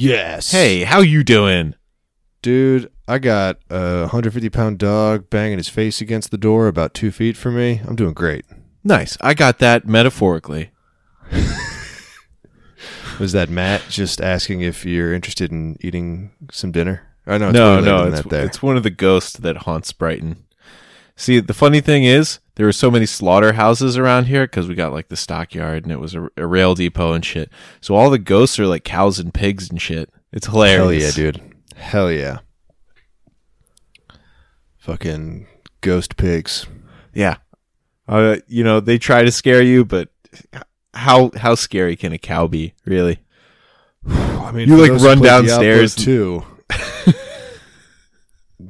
Yes. Hey, how you doing? dude, I got a 150 pound dog banging his face against the door about two feet from me. I'm doing great. Nice. I got that metaphorically. Was that Matt just asking if you're interested in eating some dinner? I know. It's no, no, it's, that there. it's one of the ghosts that haunts Brighton. See, the funny thing is, there were so many slaughterhouses around here because we got like the stockyard and it was a, a rail depot and shit. So all the ghosts are like cows and pigs and shit. It's hilarious. Hell yeah, dude. Hell yeah. Fucking ghost pigs. Yeah. Uh, you know, they try to scare you, but how how scary can a cow be, really? I mean, You, like, run downstairs too. 2.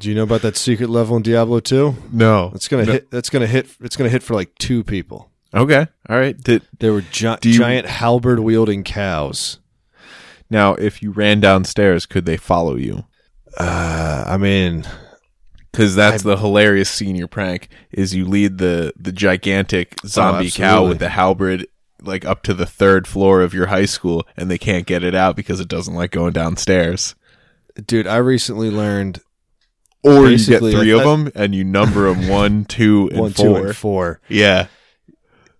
Do you know about that secret level in Diablo 2? No. It's gonna No. hit. That's gonna hit. It's gonna hit for like two people. Okay. All right. Did, There were gi- you- giant halberd wielding cows. now, if you ran downstairs, could they follow you? Uh, I mean, Because that's the hilarious senior prank is you lead the the gigantic zombie cow with the halberd like up to the third floor of your high school, and they can't get it out because it doesn't like going downstairs. dude, I recently learned Or you get three of them and you number them one, two, and one, four. two, and four. Yeah.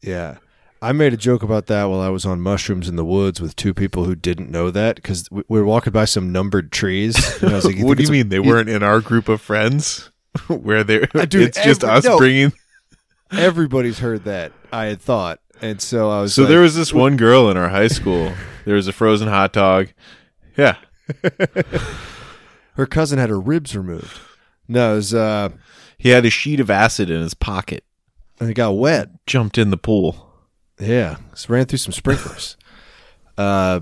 Yeah. I made a joke about that while I was on mushrooms in the woods with two people who didn't know that because we we were walking by some numbered trees. And I was like, what do you it's a- mean they weren't in our group of friends? Where they dude, it's just us no. bringing. Everybody's heard that. I had thought, and so I was. So like, there was this one girl in our high school. There was a frozen hot dog. Yeah, her cousin had her ribs removed. No, it was, uh, he had a sheet of acid in his pocket. and it got wet. Jumped in the pool. Yeah, just ran through some sprinklers. uh,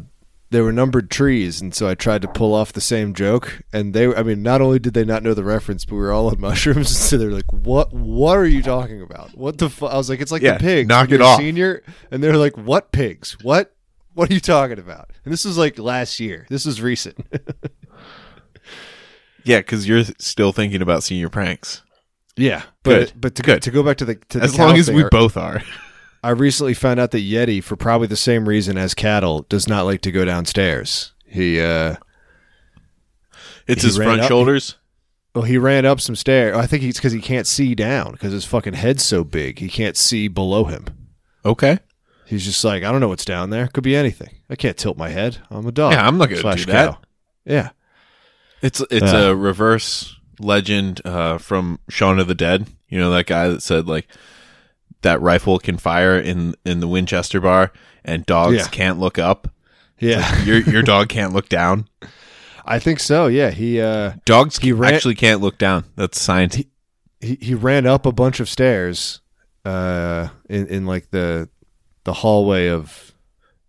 there were numbered trees, and so I tried to pull off the same joke. And they, I mean, not only did they not know the reference, but we were all on mushrooms, so they're like, "What? What are you talking about? What the?" Fu-? I was like, "It's like Yeah, the pigs." knock when it you're a off. Senior, and they're like, "What pigs? What? What are you talking about?" And this was like last year. This was recent. Yeah, because you're still thinking about senior pranks. yeah, Good. but but to Good. to go back to the to the As cow long as thing, we I- both are. I recently found out that Yeti, for probably the same reason as cattle, does not like to go downstairs. He uh It's He his ran front up- shoulders. well, he ran up some stairs. I think it's because he can't see down because his fucking head's so big he can't see below him. Okay. He's just like, I don't know what's down there. Could be anything. I can't tilt my head. I'm a dog. Yeah, I'm not gonna slash do that. cow. Yeah, It's it's Uh. a reverse legend uh, from Shaun of the Dead. You know that guy that said like that rifle can fire in in the Winchester bar, and dogs Yeah. can't look up. yeah. Your your dog can't look down. I think so. Yeah, he uh Dogs He ran- actually can't look down. That's science. he he ran up a bunch of stairs, uh, in in like the the hallway of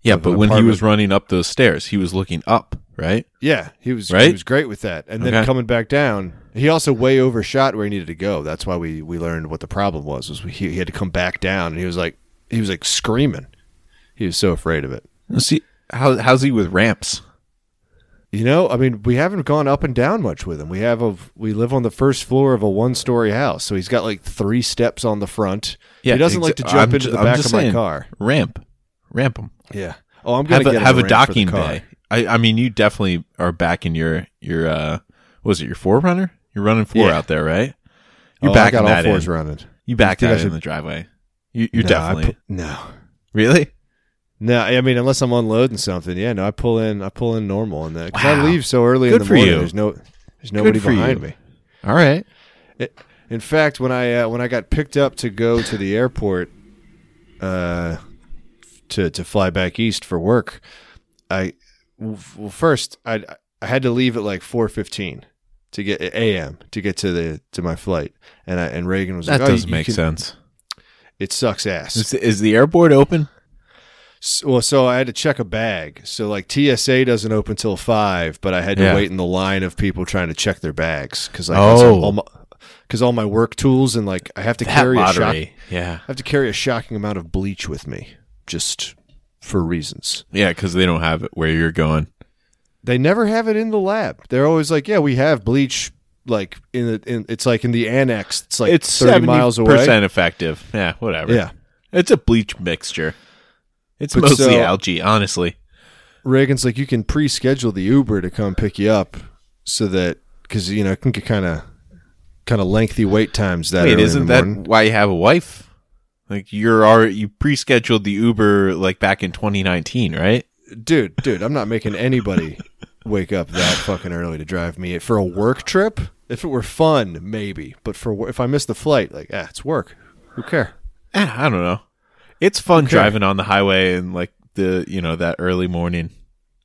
yeah, of but when he was running up those stairs, he was looking up, right? Yeah, he was Right? he was great with that. And then Okay. coming back down, he also way overshot where he needed to go. That's why we we learned what the problem was. Was he, he had to come back down, and he was like he was like screaming. He was so afraid of it. Let's see how how's he with ramps? You know, I mean, we haven't gone up and down much with him. We have a we live on the first floor of a one story house, so he's got like three steps on the front. Yeah, he doesn't like to jump I'm into ju- the back of my car. Ramp, ramp him. Yeah. Oh, I'm gonna Have a have a ramp for the docking bay. I I mean, you definitely are back in your your uh, what was it your 4Runner? You're running four Yeah. out there, right? You're oh, backing I got that all fours in. running. You back I that in the driveway. You, you're No, definitely pu- no. really. No, I mean unless I'm unloading something, yeah. No, I pull in, I pull in normal, and because I leave so early Good in the for morning, you. there's no, there's nobody behind you. me. All right. In fact, when I uh, when I got picked up to go to the airport, uh, to to fly back east for work, I well first I I had to leave at like four fifteen to get a.m. to get to the to my flight, and I and Reagan was That like, oh, doesn't you make can- sense. It sucks ass. Is, is the airport open? S- Well, so I had to check a bag. So like TSA doesn't open till five, but I had to Yeah. wait in the line of people trying to check their bags because like Oh. all my because all my work tools and like I have to That carry a shock. Yeah. I have to carry a shocking amount of bleach with me just for reasons. Yeah, because they don't have it where you're going. They never have it in the lab. They're always like, "Yeah, we have bleach." Like in the in, it's like in the annex. It's like it's thirty seventy miles away. percent effective. Yeah, whatever. Yeah, it's a bleach mixture. It's But mostly so- algae, honestly. Reagan's like, you can pre-schedule the Uber to come pick you up, so that because you know it can get kind of kind of lengthy wait times. That Wait, isn't that why you have a wife? Like you're already you pre-scheduled the Uber like back in 2019, right? dude? Dude, I'm not making anybody wake up that fucking early to drive me for a work trip. If it were fun, maybe, but for if I miss the flight, like, ah, it's work. Who care? Eh, I don't know. It's fun Okay. driving on the highway and like the you know that early morning.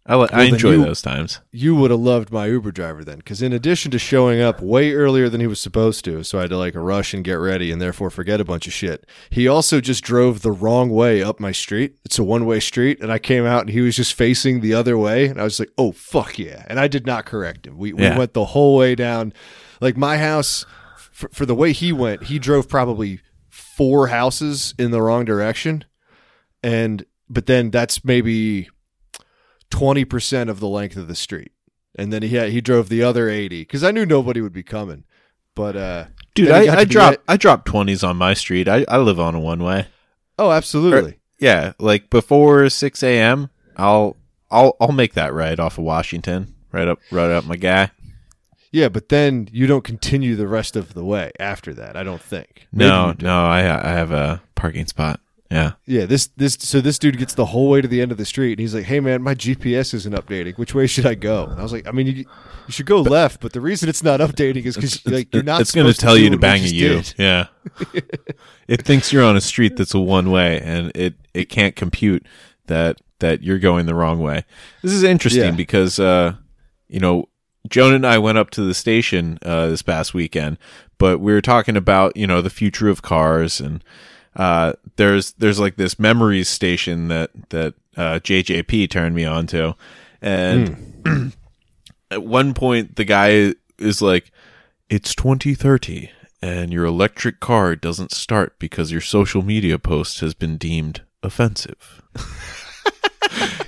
I li- I enjoy you- those times. You would have loved my Uber driver then, because in addition to showing up way earlier than he was supposed to, so I had to like rush and get ready and therefore forget a bunch of shit. He also just drove the wrong way up my street. It's a one way street, and I came out and he was just facing the other way, and I was like, "Oh fuck yeah!" And I did not correct him. We we Yeah. went the whole way down, like my house. For, for the way he went, he drove probably four houses in the wrong direction, and but then that's maybe twenty percent of the length of the street, and then he had, he drove the other eighty because I knew nobody would be coming. But uh, Dude, then he got I, I to drop I drop 20s on my street. I, I live on a one way. oh, absolutely. Yeah, like before 6 a.m. I'll I'll I'll make that ride off of Washington, right up right up my guy. Yeah, but then you don't continue the rest of the way after that. I don't think. Maybe No, no, I I have a parking spot. Yeah. Yeah, this this so this dude gets the whole way to the end of the street, and he's like, "Hey man, my GPS isn't updating. Which way should I go?" And I was like, "I mean, you, you should go left, but the reason it's not updating is because like you're not. it's going to tell you to bang a just U. did. Yeah. it thinks you're on a street that's a one way and it it can't compute that that you're going the wrong way. This is interesting Yeah. because uh you know Joan and I went up to the station uh this past weekend, but we were talking about, you know, the future of cars and uh there's there's like this memories station that that uh JJP turned me on to and at one point the guy is like it's 2030 and your electric car doesn't start because your social media post has been deemed offensive.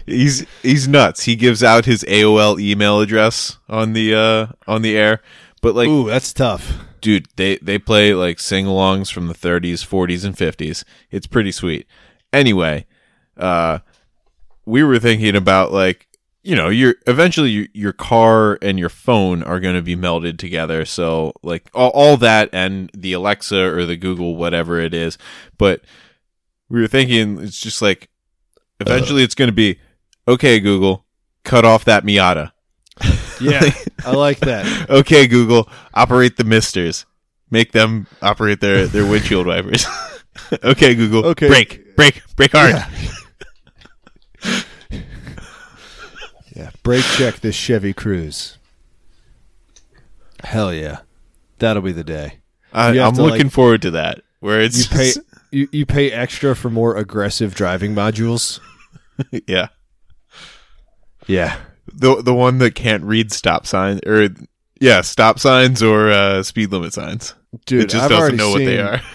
he's he's nuts. He gives out his AOL email address on the uh on the air. But like Ooh, that's tough. Dude, they they play like sing-alongs from the 30s, 40s and 50s. It's pretty sweet. Anyway, uh we were thinking about like you know, your eventually your, your car and your phone are going to be melded together. So like all, all that and the Alexa or the Google whatever it is, but we were thinking it's just like eventually it's going to be okay Google, cut off that Miata. Yeah, I like that. okay, Google, operate the misters. Make them operate their, their windshield wipers. okay, Google. Okay. Break, break, break hard. Yeah. yeah, brake check this Chevy Cruze. Hell yeah, that'll be the day. I, I'm to, looking like- forward to that. Where it's You pay you, you pay extra for more aggressive driving modules. yeah, Yeah, the the one that can't read stop signs or yeah, stop signs or uh, speed limit signs. dude, it just I've doesn't know what they are.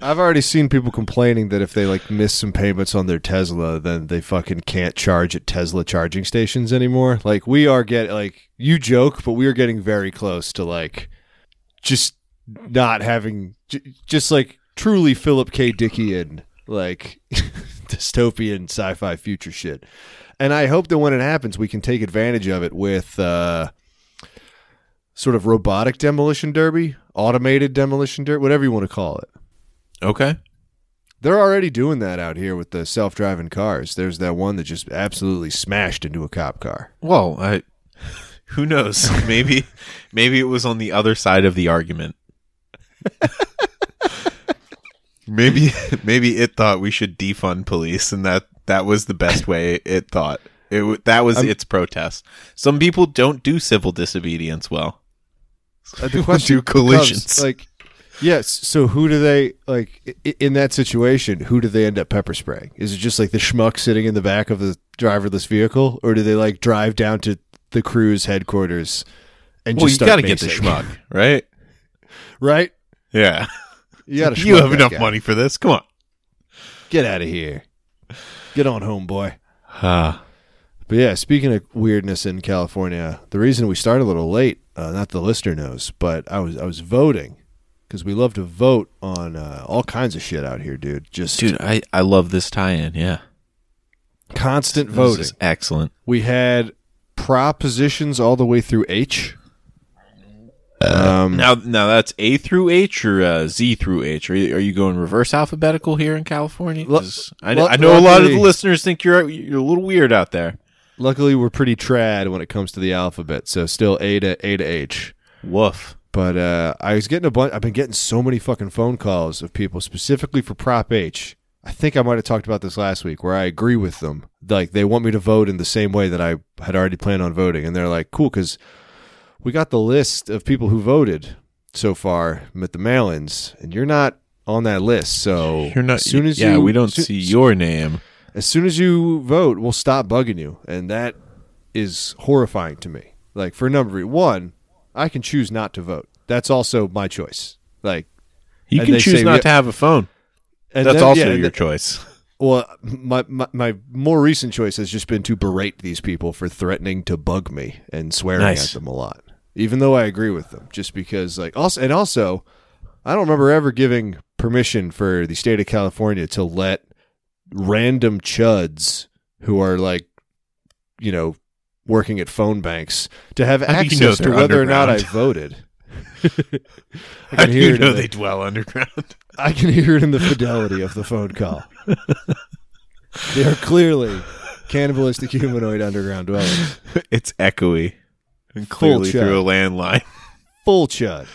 I've already seen people complaining that if they like miss some payments on their Tesla, then they fucking can't charge at Tesla charging stations anymore. Like we are get like you joke, but we are getting very close to like just not having j- just like truly Philip K. Dickian like dystopian sci-fi future shit. And I hope that when it happens, we can take advantage of it with uh, sort of robotic demolition derby, automated demolition derby, whatever you want to call it. Okay. They're already doing that out here with the self-driving cars. There's that one that just absolutely smashed into a cop car. Well, I who knows? maybe maybe it was on the other side of the argument. maybe maybe it thought we should defund police and that that was the best way it thought. It that was I'm- its protest. Some people don't do civil disobedience well. Uh, the question do collisions. becomes, like, yes. So who do they like in that situation? Who do they end up pepper spraying? Is it just like the schmuck sitting in the back of the driverless vehicle, or do they like drive down to the crew's headquarters and well, just you got to get the schmuck, right? right? Yeah. You got to. You have enough money for this. Come on. Get out of here. Get on home, boy. Ah. But yeah, speaking of weirdness in California, the reason we started a little late, uh, not the listener knows, but I was I was voting because we love to vote on uh, all kinds of shit out here, dude. Just Dude, I, I love this tie-in. Yeah. constant This voting. is excellent. We had propositions all the way through H. Um, Now, now that's A through H or uh, Z through H. Are you, are you going reverse alphabetical here in California? I, lu- I know a lot of the listeners think you're you're a little weird out there. luckily, we're pretty trad when it comes to the alphabet, so still A to A to H. Woof. But uh, I was getting a bunch. I've been getting so many fucking phone calls of people specifically for Prop H. I think I might have talked about this last week, where I agree with them. Like they want me to vote in the same way that I had already planned on voting, and they're like, "Cool," because we got the list of people who voted so far at the mail-ins, and you're not on that list. So You're not. As soon as yeah, you, we don't see your name. As soon as you vote, we'll stop bugging you, and that is horrifying to me. Like for a number of. One, I can choose not to vote. That's also my choice. Like You can choose say not to have a phone. and That's then- also yeah, your then- choice. Well, my, my my more recent choice has just been to berate these people for threatening to bug me and swearing Nice. at them a lot, even though I agree with them. Just because, like, also and also, I don't remember ever giving permission for the state of California to let random chuds who are like, you know, working at phone banks to have How you access know to whether or not I voted. I can hear you know the- they dwell underground? I can hear it in the fidelity of the phone call. they are clearly cannibalistic humanoid underground dwellers. it's echoey and clearly through a landline. Full chud.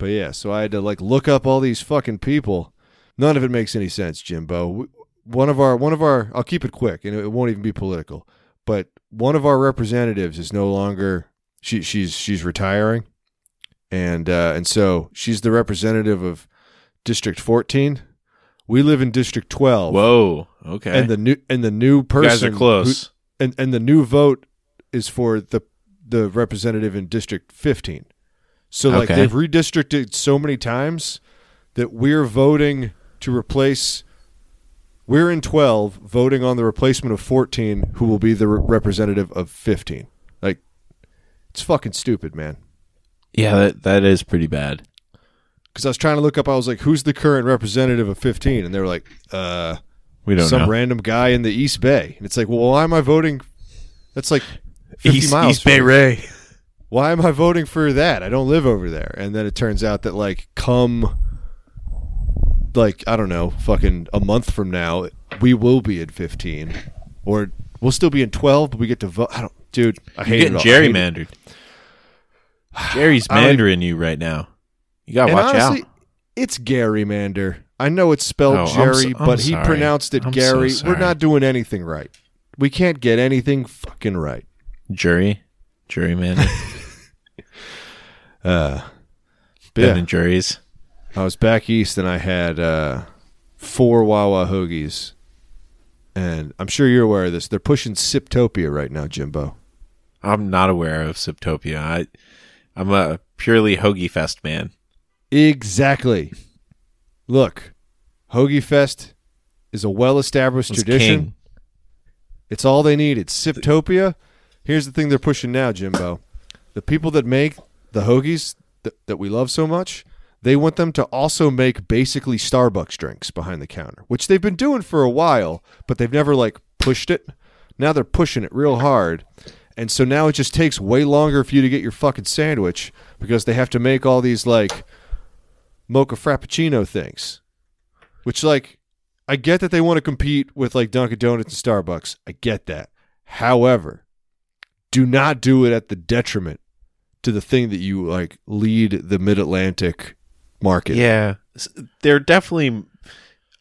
But yeah, so I had to like look up all these fucking people. None of it makes any sense, Jimbo. One of our one of our I'll keep it quick and it won't even be political. But one of our representatives is no longer she she's she's retiring. And uh and so she's the representative of District 14. We live in District 12. Whoa. Okay. and the new and the new you person guys are who- close. and and the new vote is for the the representative in district 15 so like Okay. they've redistricted so many times that we're voting to replace we're in 12 voting on the replacement of 14 who will be the re- representative of 15 like it's fucking stupid man yeah, that that is pretty bad. because i was trying to look up i was like who's the current representative of 15 and they were like uh We don't some know. random guy in the East Bay. And it's like, well, why am I voting? That's like 50 East, miles. East Bay Ray. Why am I voting for that? I don't live over there. And then it turns out that, like, come, like, I don't know, fucking a month from now, we will be at 15. Or we'll still be in 12, but we get to vote. I don't, dude, I You're hate getting it. all. I hate it. gerrymandered. Jerry's I mandering you right now. You gotta And watch honestly, out. it's Gary Mander. I know it's spelled Oh, I'm Jerry, so- I'm but he sorry. pronounced it I'm so Gary. We're not doing anything right. We can't get anything fucking right. Jury, gerrymander, Uh, but Ben yeah, and juries. I was back east and I had uh, four Wawa hoagies, and I'm sure you're aware of this. They're pushing Siptopia right now, Jimbo. I'm not aware of Siptopia. I, I'm a purely Hoagie Fest man. Exactly. Look, Hoagie Fest is a well-established It's tradition. king. It's all they need. It's Siptopia. Here's the thing they're pushing now, Jimbo. The people that make the hoagies that, that we love so much, they want them to also make basically Starbucks drinks behind the counter, which they've been doing for a while, but they've never like pushed it. Now they're pushing it real hard. And so now it just takes way longer for you to get your fucking sandwich because they have to make all these like mocha frappuccino things. Which like I get that they want to compete with like Dunkin' Donuts and Starbucks. I get that. However, do not do it at the detriment to the thing that you like lead the Mid Atlantic market. Yeah, they're definitely.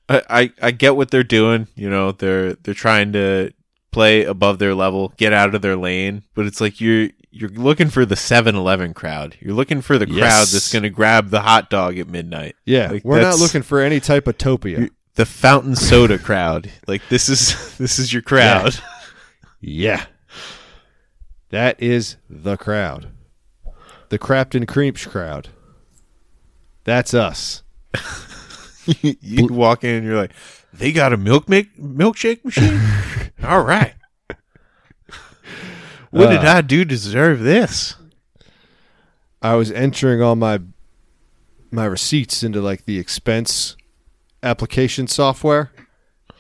I, I I get what they're doing. You know, they're they're trying to play above their level, get out of their lane. But it's like you're you're looking for the 7-Eleven crowd. You're looking for the crowd that's going to grab the hot dog at midnight. Yeah, Like, we're not looking for any type of topia. The fountain soda crowd. Like this is this is your crowd. Yeah. That is the crowd. The Crapton Creeps crowd. That's us. you, you walk in and you're like, they got a milk make milkshake machine. All right. What did Uh, I do to deserve this? I was entering all my my receipts into like the expense application software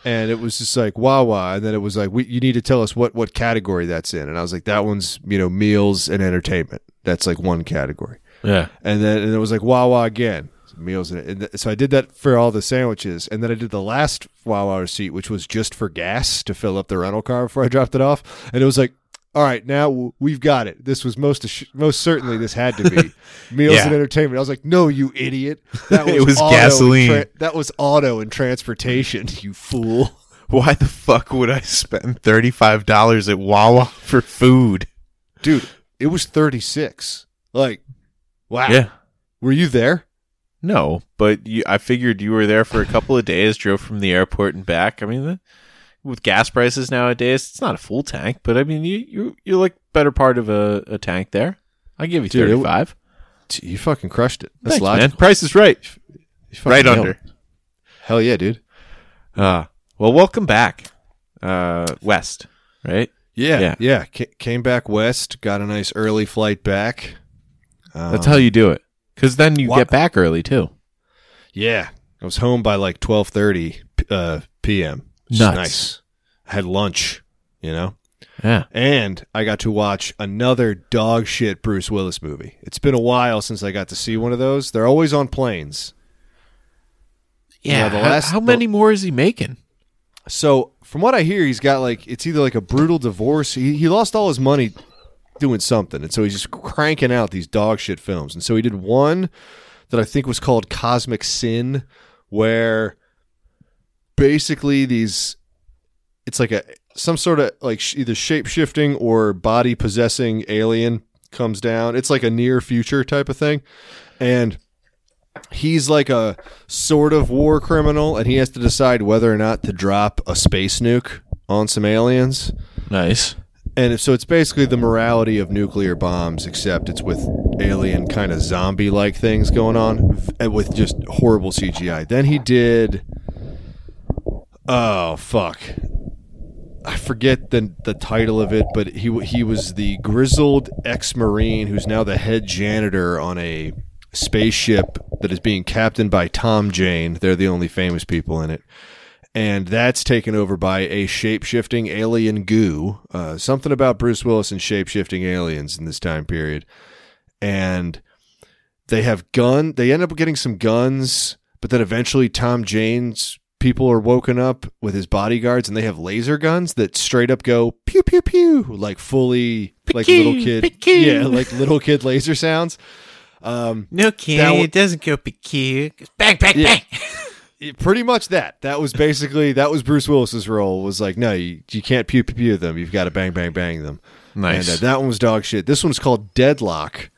and it was just like Wawa, and then it was like, we, you need to tell us what what category that's in, and I was like, that one's you know meals and entertainment. That's like one category, Yeah. and then and it was like Wawa again, meals and, and th- so I did that for all the sandwiches, and then I did the last Wawa receipt, which was just for gas to fill up the rental car before I dropped it off, and it was like. All right, now we've got it. This was most most certainly this had to be meals Yeah. and entertainment. I was like, "No, you idiot! That was, It was gasoline. tra- that was auto and transportation. You fool!" Why the fuck would I spend thirty five dollars at Wawa for food? dude it was 36 like wow Yeah. were you there No, but you, I figured you were there for a couple of days, drove from the airport and back. I mean, with gas prices nowadays, it's not a full tank, but I mean, you you you're like better part of a, a tank there. I give you thirty five. You fucking crushed it that's Thanks, man. Price is right, You right under. it. hell yeah dude Uh, well, welcome back, uh, West. Right? yeah Yeah. yeah, Ca- came back west got a nice early flight back That's how you do it. Because then you wha- get back early too. yeah i was home by like 12.30 uh, p.m Nuts. nice I had lunch you know Yeah. and I got to watch another dog shit Bruce Willis movie. It's been a while since I got to see one of those. They're always on planes. Yeah. Yeah, the how, last- how many more is he making? So from what I hear, he's got like it's either like a brutal divorce. He he lost all his money doing something, and so he's just cranking out these dog shit films. And so he did one that I think was called Cosmic Sin, where basically these it's like a some sort of like sh- either shape shifting or body possessing alien comes down. It's like a near future type of thing, and he's like a sort of war criminal and he has to decide whether or not to drop a space nuke on some aliens Nice. and so it's basically the morality of nuclear bombs except it's with alien kind of zombie like things going on v- with just horrible cgi then he did oh fuck I forget the the title of it, but he he was the grizzled ex-marine who's now the head janitor on a spaceship that is being captained by Tom Jane. They're the only famous people in it, and that's taken over by a shape-shifting alien goo. Uh, something about Bruce Willis and shape-shifting aliens in this time period, and they have gun. They end up getting some guns, but then eventually Tom Jane's people are woken up with his bodyguards and they have laser guns that straight up go pew pew pew like fully like little kid. yeah like little kid laser sounds. Um No, kid, one- it doesn't go pew bang, bang, Yeah. bang. pretty much that. That was basically that was bruce willis's role was like no you, you can't pew pew pew them. You've got to bang bang bang them. Nice. and uh, that one was dog shit. This one's called deadlock.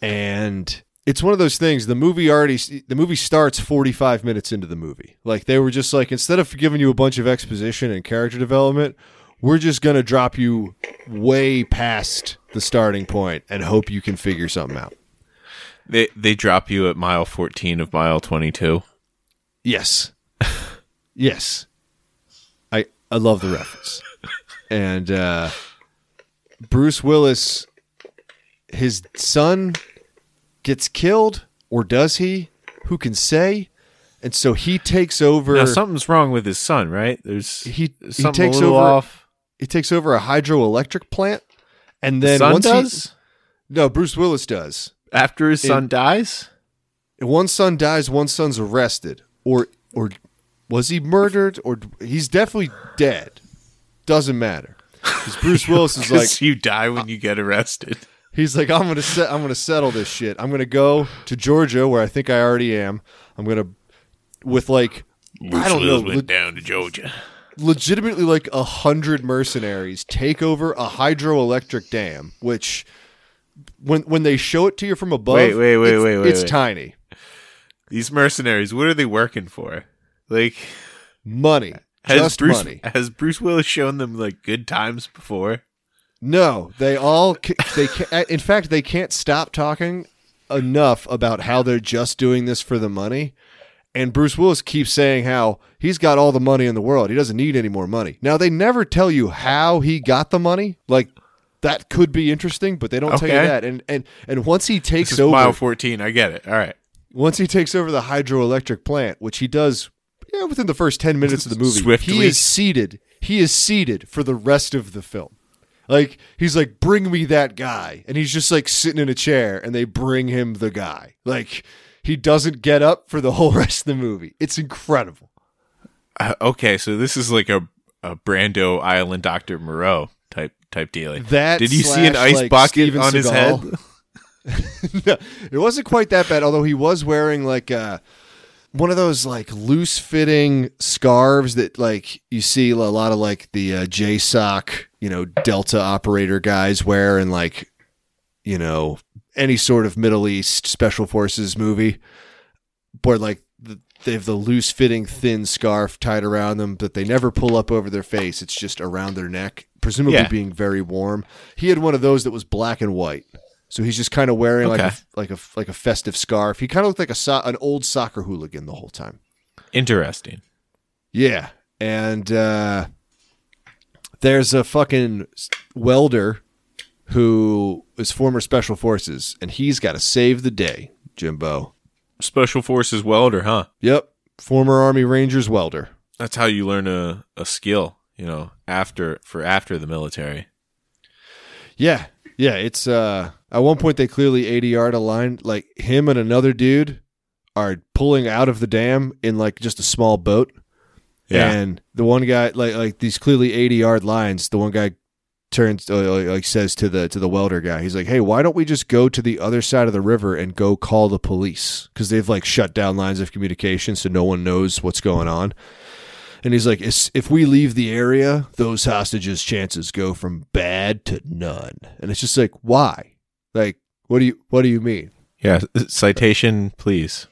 And it's one of those things the movie already the movie starts 45 minutes into the movie. Like they were just like instead of giving you a bunch of exposition and character development we're just going to drop you way past the starting point and hope you can figure something out. They they drop you at mile 14 of mile 22. yes. Yes. I i love the reference. And uh bruce willis his son gets killed or does he who can say and so he takes over Now something's wrong with his son, right? There's he, he takes over off. he takes over a hydroelectric plant and then son once does he no bruce willis does after his son dies. one son dies one son's arrested or or was he murdered or he's definitely dead doesn't matter because bruce willis is like, you die when you get arrested. He's like i'm gonna set i'm gonna settle this shit i'm gonna go to georgia where i think i already am i'm gonna with like i don't know le- down to Georgia. legitimately like a hundred mercenaries take over a hydroelectric dam which when when they show it to you from above Wait, wait, wait, it's, wait, wait, it's wait. tiny These mercenaries, what are they working for? Like money has just Bruce money has Bruce Willis shown them like good times before? No, they all ca- they ca- in fact they can't stop talking enough about how they're just doing this for the money. And Bruce Willis keeps saying how he's got all the money in the world. He doesn't need any more money. Now they never tell you how he got the money. Like that could be interesting, but they don't tell you that. And and and once he This takes is over mile 14. I get it. All right. once he takes over the hydroelectric plant, which he does yeah, within the first 10 minutes of the movie, Swiftly. he is seated. He is seated for the rest of the film. Like he's like, "Bring me that guy," and he's just like sitting in a chair, and they bring him the guy. Like he doesn't get up for the whole rest of the movie. It's incredible. Uh, okay, so this is like a, a Brando Island Doctor Moreau type type deal. That Did you see an ice like, bucket Steven on his head? no, it wasn't quite that bad. Although he was wearing like uh, one of those like loose fitting scarves that like you see a lot of like the uh, JSOC, you know, Delta operator guys wear in like you know any sort of Middle East special forces movie, where like the, they have the loose fitting thin scarf tied around them that they never pull up over their face. It's just around their neck, presumably Yeah. being very warm. He had one of those that was black and white. So he's just kind of wearing like a, like a like a festive scarf. He kind of looked like a so- an old soccer hooligan the whole time. Interesting. Yeah, and uh, there's a fucking welder who is former special forces, and he's got to save the day. Jimbo. Special Forces welder, huh? Yep, former Army Rangers welder. That's how you learn a, a skill, you know, after for after the military. Yeah, yeah. It's uh, at one point they clearly ADR'd a line like him and another dude are pulling out of the dam in like just a small boat. Yeah. And the one guy, like like these clearly ADR'd lines, the one guy turns uh, like, like says to the to the welder guy, he's like, "Hey, why don't we just go to the other side of the river and go call the police? Because they've like shut down lines of communication, so no one knows what's going on." And he's like, "If we leave the area, those hostages' chances go from bad to none." And it's just like, why? Like, what do you what do you mean? Yeah. Citation, please.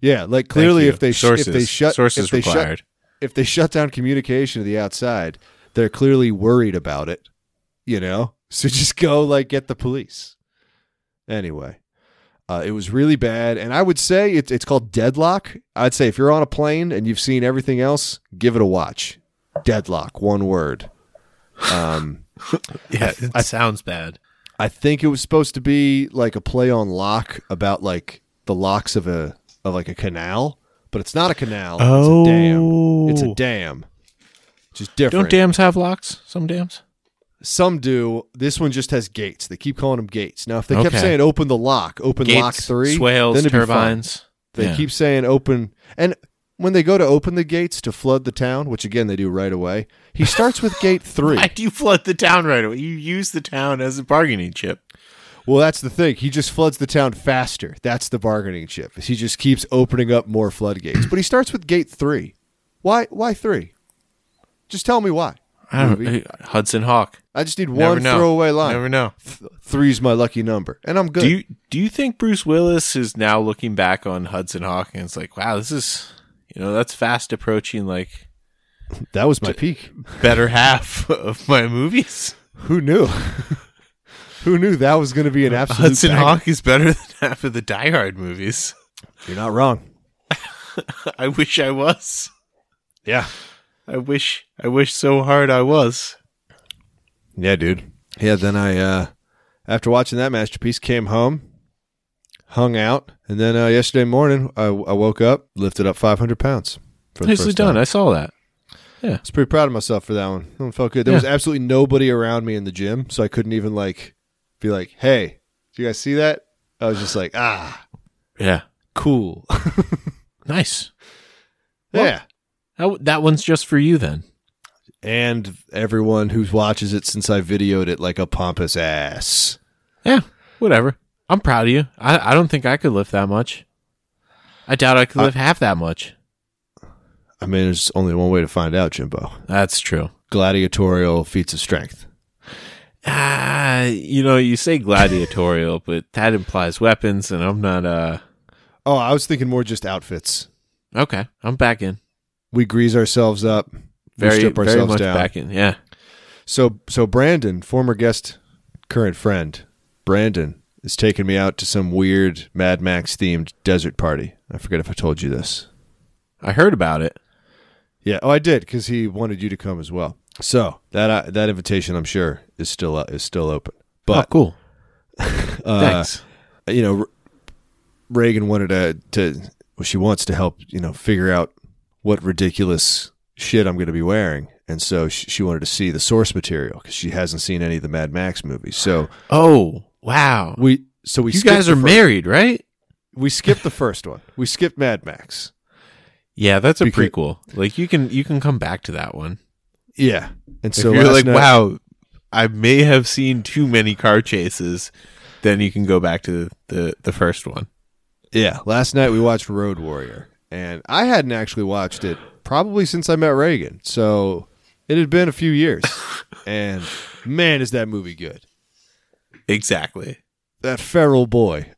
Yeah, like clearly if they sh- sources if they shut sources if they shut required. if they shut down communication to the outside, they're clearly worried about it, you know? So just go like get the police. Anyway, uh, it was really bad. And I would say it's, it's called Deadlock. I'd say if you're on a plane and you've seen everything else, give it a watch. Deadlock, one word. Um, yeah, it sounds bad. I think it was supposed to be like a play on lock about like the locks of a of like a canal, but it's not a canal. Oh. It's a dam. It's a oh. dam. Just different. Don't dams have locks? Some dams. Some do. This one just has gates. They keep calling them gates. Now, if they kept Okay. saying open the lock, open lock three, swales, then it'd be fine. turbines. They Yeah. keep saying open, and when they go to open the gates to flood the town, which again they do right away, he starts with gate three. Why do you flood the town right away? You use the town as a bargaining chip. Well, that's the thing. He just floods the town faster. That's the bargaining chip. He just keeps opening up more floodgates. But he starts with gate three. Why? Why three? Just tell me why. I Hudson Hawk. I just need Never one know. throwaway line. Never know. Th- three's my lucky number, and I'm good. Do you do you think Bruce Willis is now looking back on Hudson Hawk and it's like, wow, this is you know that's fast approaching like that was my peak. better half of my movies. Who knew? Who knew that was going to be an absolute Hudson banger? Hawk is better than half of the Die Hard movies. You're not wrong. I wish I was. Yeah. I wish I wish so hard I was. Yeah, dude. Yeah, then I uh after watching that masterpiece came home, hung out, and then uh, yesterday morning I, I woke up, lifted up 500 pounds. Nicely done. time. I saw that. Yeah, I was pretty proud of myself for that one. It felt good. There was absolutely nobody around me in the gym, so I couldn't even like be like, "Hey, do you guys see that?" I was just like, "Ah, Yeah. cool." Nice. Well- yeah. That, that one's just for you then. And everyone who watches it since I videoed it like a pompous ass. Yeah. Whatever. I'm proud of you. I, I don't think I could lift that much. I doubt I could lift half that much. I mean, there's only one way to find out, Jimbo. That's true. Gladiatorial feats of strength. Ah, you know, you say gladiatorial, but that implies weapons, and I'm not. Uh, Oh, I was thinking more just outfits. okay, I'm back in. We grease ourselves up, we Very, strip very ourselves much down. back in. Yeah. So, so Brandon, former guest, current friend, Brandon is taking me out to some weird Mad Max themed desert party. I forget if I told you this. I heard about it. Yeah, oh, I did because he wanted you to come as well. So that uh, that invitation, I'm sure, is still uh, is still open. oh, But cool. uh, Thanks. you know, R- Reagan wanted to to well, she wants to help you know figure out what ridiculous shit I'm going to be wearing, and so she, she wanted to see the source material because she hasn't seen any of the Mad Max movies. So Oh, wow. we so we you guys are married, right? We skipped the first one. We skipped Mad Max. Yeah, that's a Because- prequel. Like you can you can come back to that one. Yeah, and So so if you're like, night- wow, I may have seen too many car chases, then you can go back to the the first one. Yeah, last night we watched Road Warrior, and I hadn't actually watched it probably since I met Reagan. So it had been a few years, and man, is that movie good! Exactly. That feral boy,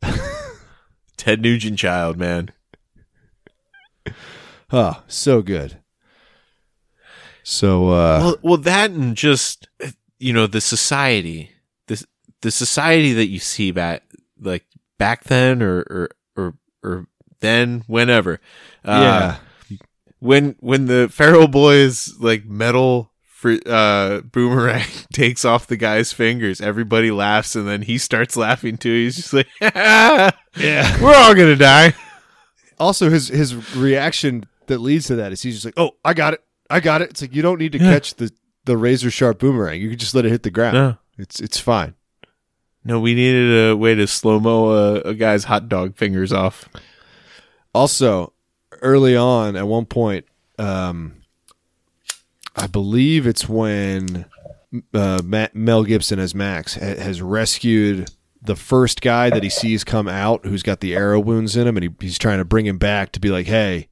Ted Nugent child, man. oh, so good. So uh, well, well, that and just you know the society, this the society that you see back like back then or or or, or then whenever. Uh, yeah, when when the feral boy's like metal fr- uh boomerang takes off the guy's fingers everybody laughs and then he starts laughing too he's just like yeah. we're all gonna die Also, his his reaction that leads to that is he's just like, "Oh, I got it, I got it." It's like you don't need to Yeah. catch the the razor sharp boomerang. You can just let it hit the ground. no It's it's fine. no we needed a way to slow mo a, a guy's hot dog fingers off Also, early on, at one point, um, I believe it's when uh, Matt, Mel Gibson as Max ha- has rescued the first guy that he sees come out who's got the arrow wounds in him, and he, he's trying to bring him back to be like, "Hey,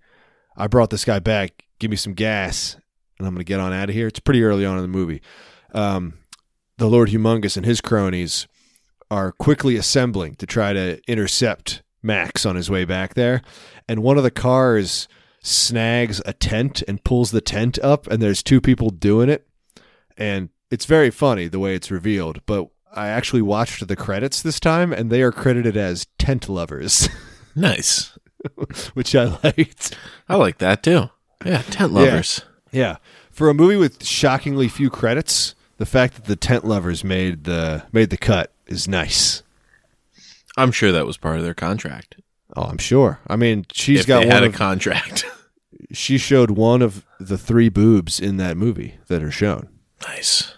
I brought this guy back. Give me some gas, and I'm going to get on out of here." It's pretty early on in the movie. Um, the Lord Humungus and his cronies are quickly assembling to try to intercept Max on his way back there. And one of the cars snags a tent and pulls the tent up, and there's two people doing it. And it's very funny the way it's revealed. But I actually watched the credits this time, and they are credited as tent lovers, nice which I liked. i like that too yeah tent lovers Yeah. For a movie with shockingly few credits, the fact that the tent lovers made the made the cut is nice. i'm sure that was part of their contract Oh, I'm sure. I mean, she's if got they one had a of, contract she showed one of the three boobs in that movie that are shown. nice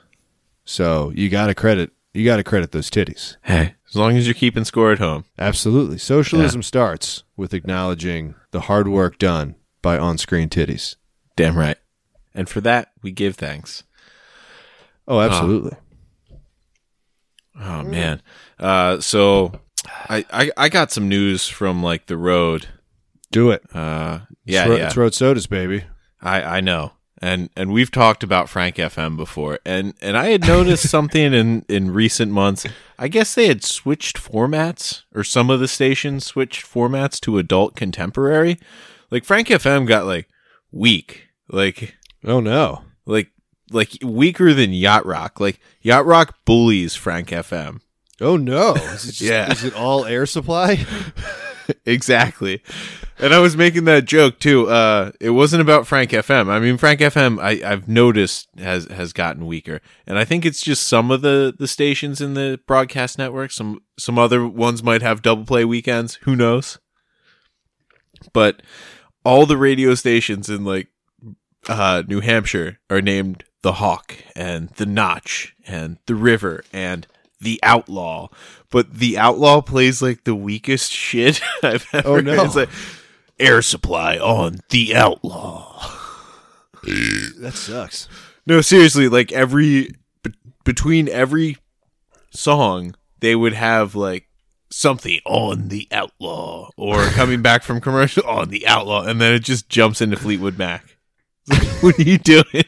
So you got to credit you got to credit those titties. hey as long as you're keeping score at home Absolutely. Socialism starts with acknowledging the hard work done by on-screen titties. damn right and for that we give thanks Oh, absolutely. Oh man. Uh so I, I I got some news from like the road. Do it. Uh yeah, it's, ro- yeah. it's road sodas, baby. I I know. And and we've talked about Frank FM before. And and I had noticed something in in recent months. I guess they had switched formats or some of the stations switched formats to adult contemporary. Like Frank FM got like weak. Like Oh no. like like weaker than Yacht Rock. Like Yacht Rock bullies Frank FM. Oh no. Is it, just, Yeah. is it all air supply? exactly. And I was making that joke too. Uh, it wasn't about Frank FM. I mean, Frank FM, I, I've noticed has has gotten weaker, and I think it's just some of the the stations in the broadcast network. Some some other ones might have double play weekends. Who knows? But all the radio stations in like uh, New Hampshire are named the Hawk and the Notch and the River and the Outlaw. But the Outlaw plays like the weakest shit I've ever. Oh, no. It's like air supply on the Outlaw. that sucks. No, seriously, like every be- between every song, they would have like something on the Outlaw or coming back from commercial on the Outlaw, and then it just jumps into Fleetwood Mac. Like, what are you doing?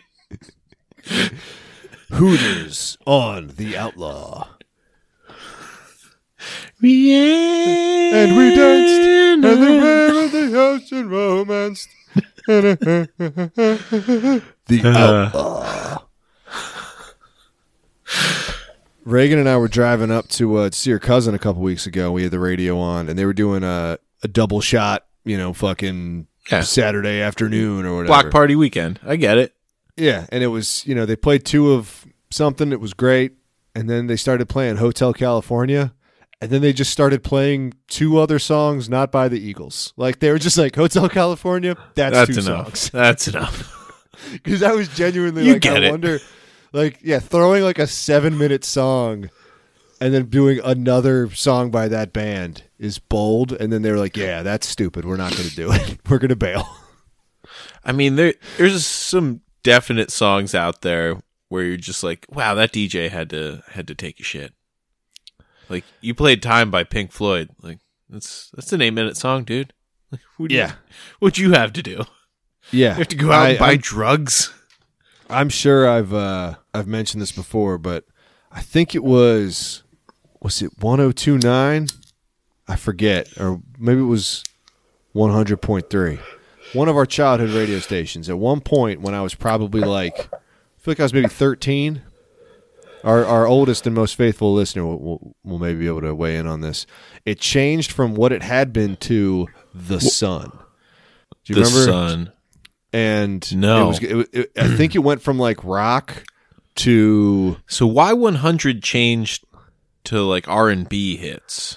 Hooters on the outlaw. And And we danced, and the wave of the ocean romanced. the outlaw. Reagan and I were driving up to, uh, to see her cousin a couple weeks ago. We had the radio on, and they were doing a, a double shot, you know, fucking Yeah. Saturday afternoon or whatever. block party weekend. I get it. Yeah, and it was you know they played two of something. It was great, and then they started playing Hotel California, and then they just started playing two other songs not by the Eagles. Like they were just like Hotel California. That's, That's two enough. songs. That's enough. Because I was genuinely You like, I it. wonder, like, yeah, throwing like a seven minute song and then doing another song by that band is bold. And then they were like, yeah, that's stupid. We're not going to do it. We're going to bail. I mean, there there's some definite songs out there where you're just like, wow, that DJ had to had to take a shit. Like you played "Time" by Pink Floyd. Like that's that's an eight minute song, dude. Like, what do you- Yeah. what'd you have to do? Yeah. You have to go out I- and buy I'm- drugs. I'm sure I've uh, I've mentioned this before, but I think it was was it 1029? I forget, or maybe it was 100.3. One of our childhood radio stations. At one point, when I was probably like, I feel like I was maybe 13. Our our oldest and most faithful listener will, will, will maybe be able to weigh in on this. It changed from what it had been to the Sun. Do you the remember? sun. and No. it was, it, it, I think it went from like rock to So Y one hundred changed to like R and B hits,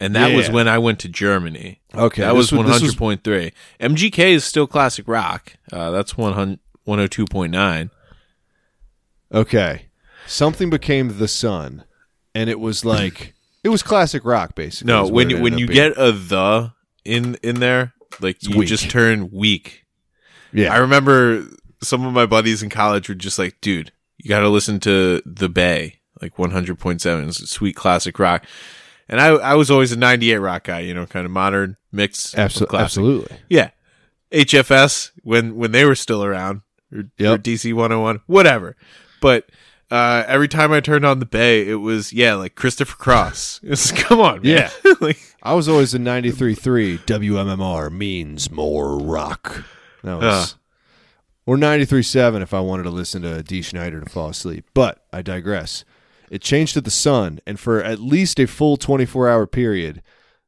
and that was when I went to Germany. okay. that was hundred point three. MGK is still classic rock. Uh, that's one hundred one hundred two point nine. okay. Something became the sun, and it was like it was classic rock basically. No, when you when you being. get a the in in there, like you weak. just turn weak. yeah, I remember some of my buddies in college were just like, "Dude, you got to listen to the Bay, like one hundred point seven, sweet classic rock." And I I was always a ninety eight rock guy, you know, kind of modern mix. of Absol- classic. absolutely. Yeah. HFS when when they were still around or, or Yep. DC 101, whatever. But uh, every time I turned on the Bay, it was yeah, like Christopher Cross. Was, come on, man. like I was always a 93.3 WMMR means more rock. That was, Uh. or 93.7 if I wanted to listen to Dee Snider to fall asleep. But I digress. It changed to the sun, and for at least a full 24 hour period,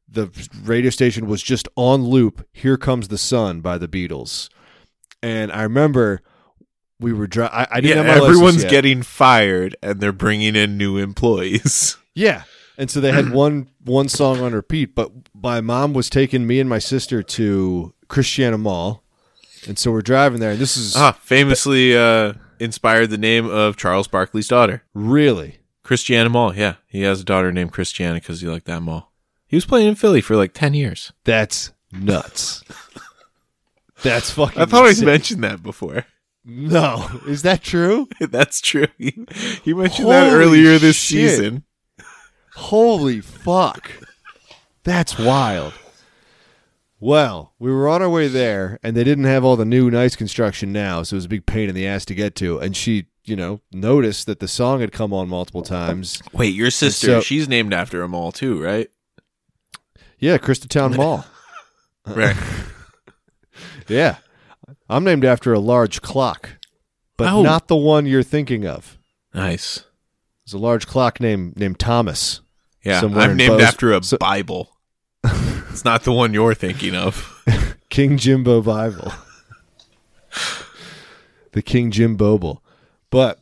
the radio station was just on loop. Here comes the sun by the Beatles, and I remember we were dri- I, I yeah, didn't have my everyone's getting fired and they're bringing in new employees. Yeah. And so they had one one song on repeat, but my mom was taking me and my sister to Christiana Mall. And so we're driving there, and this is ah, famously uh, inspired the name of Charles Barkley's daughter, really Christiana Mall. Yeah, he has a daughter named Christiana because he liked that mall. He was playing in Philly for like ten years. that's nuts. that's fucking I thought I mentioned that before. No. Is that true? That's true. He, he mentioned that Holy earlier this shit. season. Holy fuck. That's wild. Well, we were on our way there, and they didn't have all the new nice construction now, so it was a big pain in the ass to get to. And she, you know, noticed that the song had come on multiple times. Wait, your sister, so- she's named after a mall too, right? Yeah, Town Mall. Right. Yeah. I'm named after a large clock, but Oh. not the one you're thinking of. nice. There's a large clock named named Thomas. Yeah, I'm named Bose- after a so- Bible. it's not the one you're thinking of. King Jimbo Bible. the King Jim Boble. But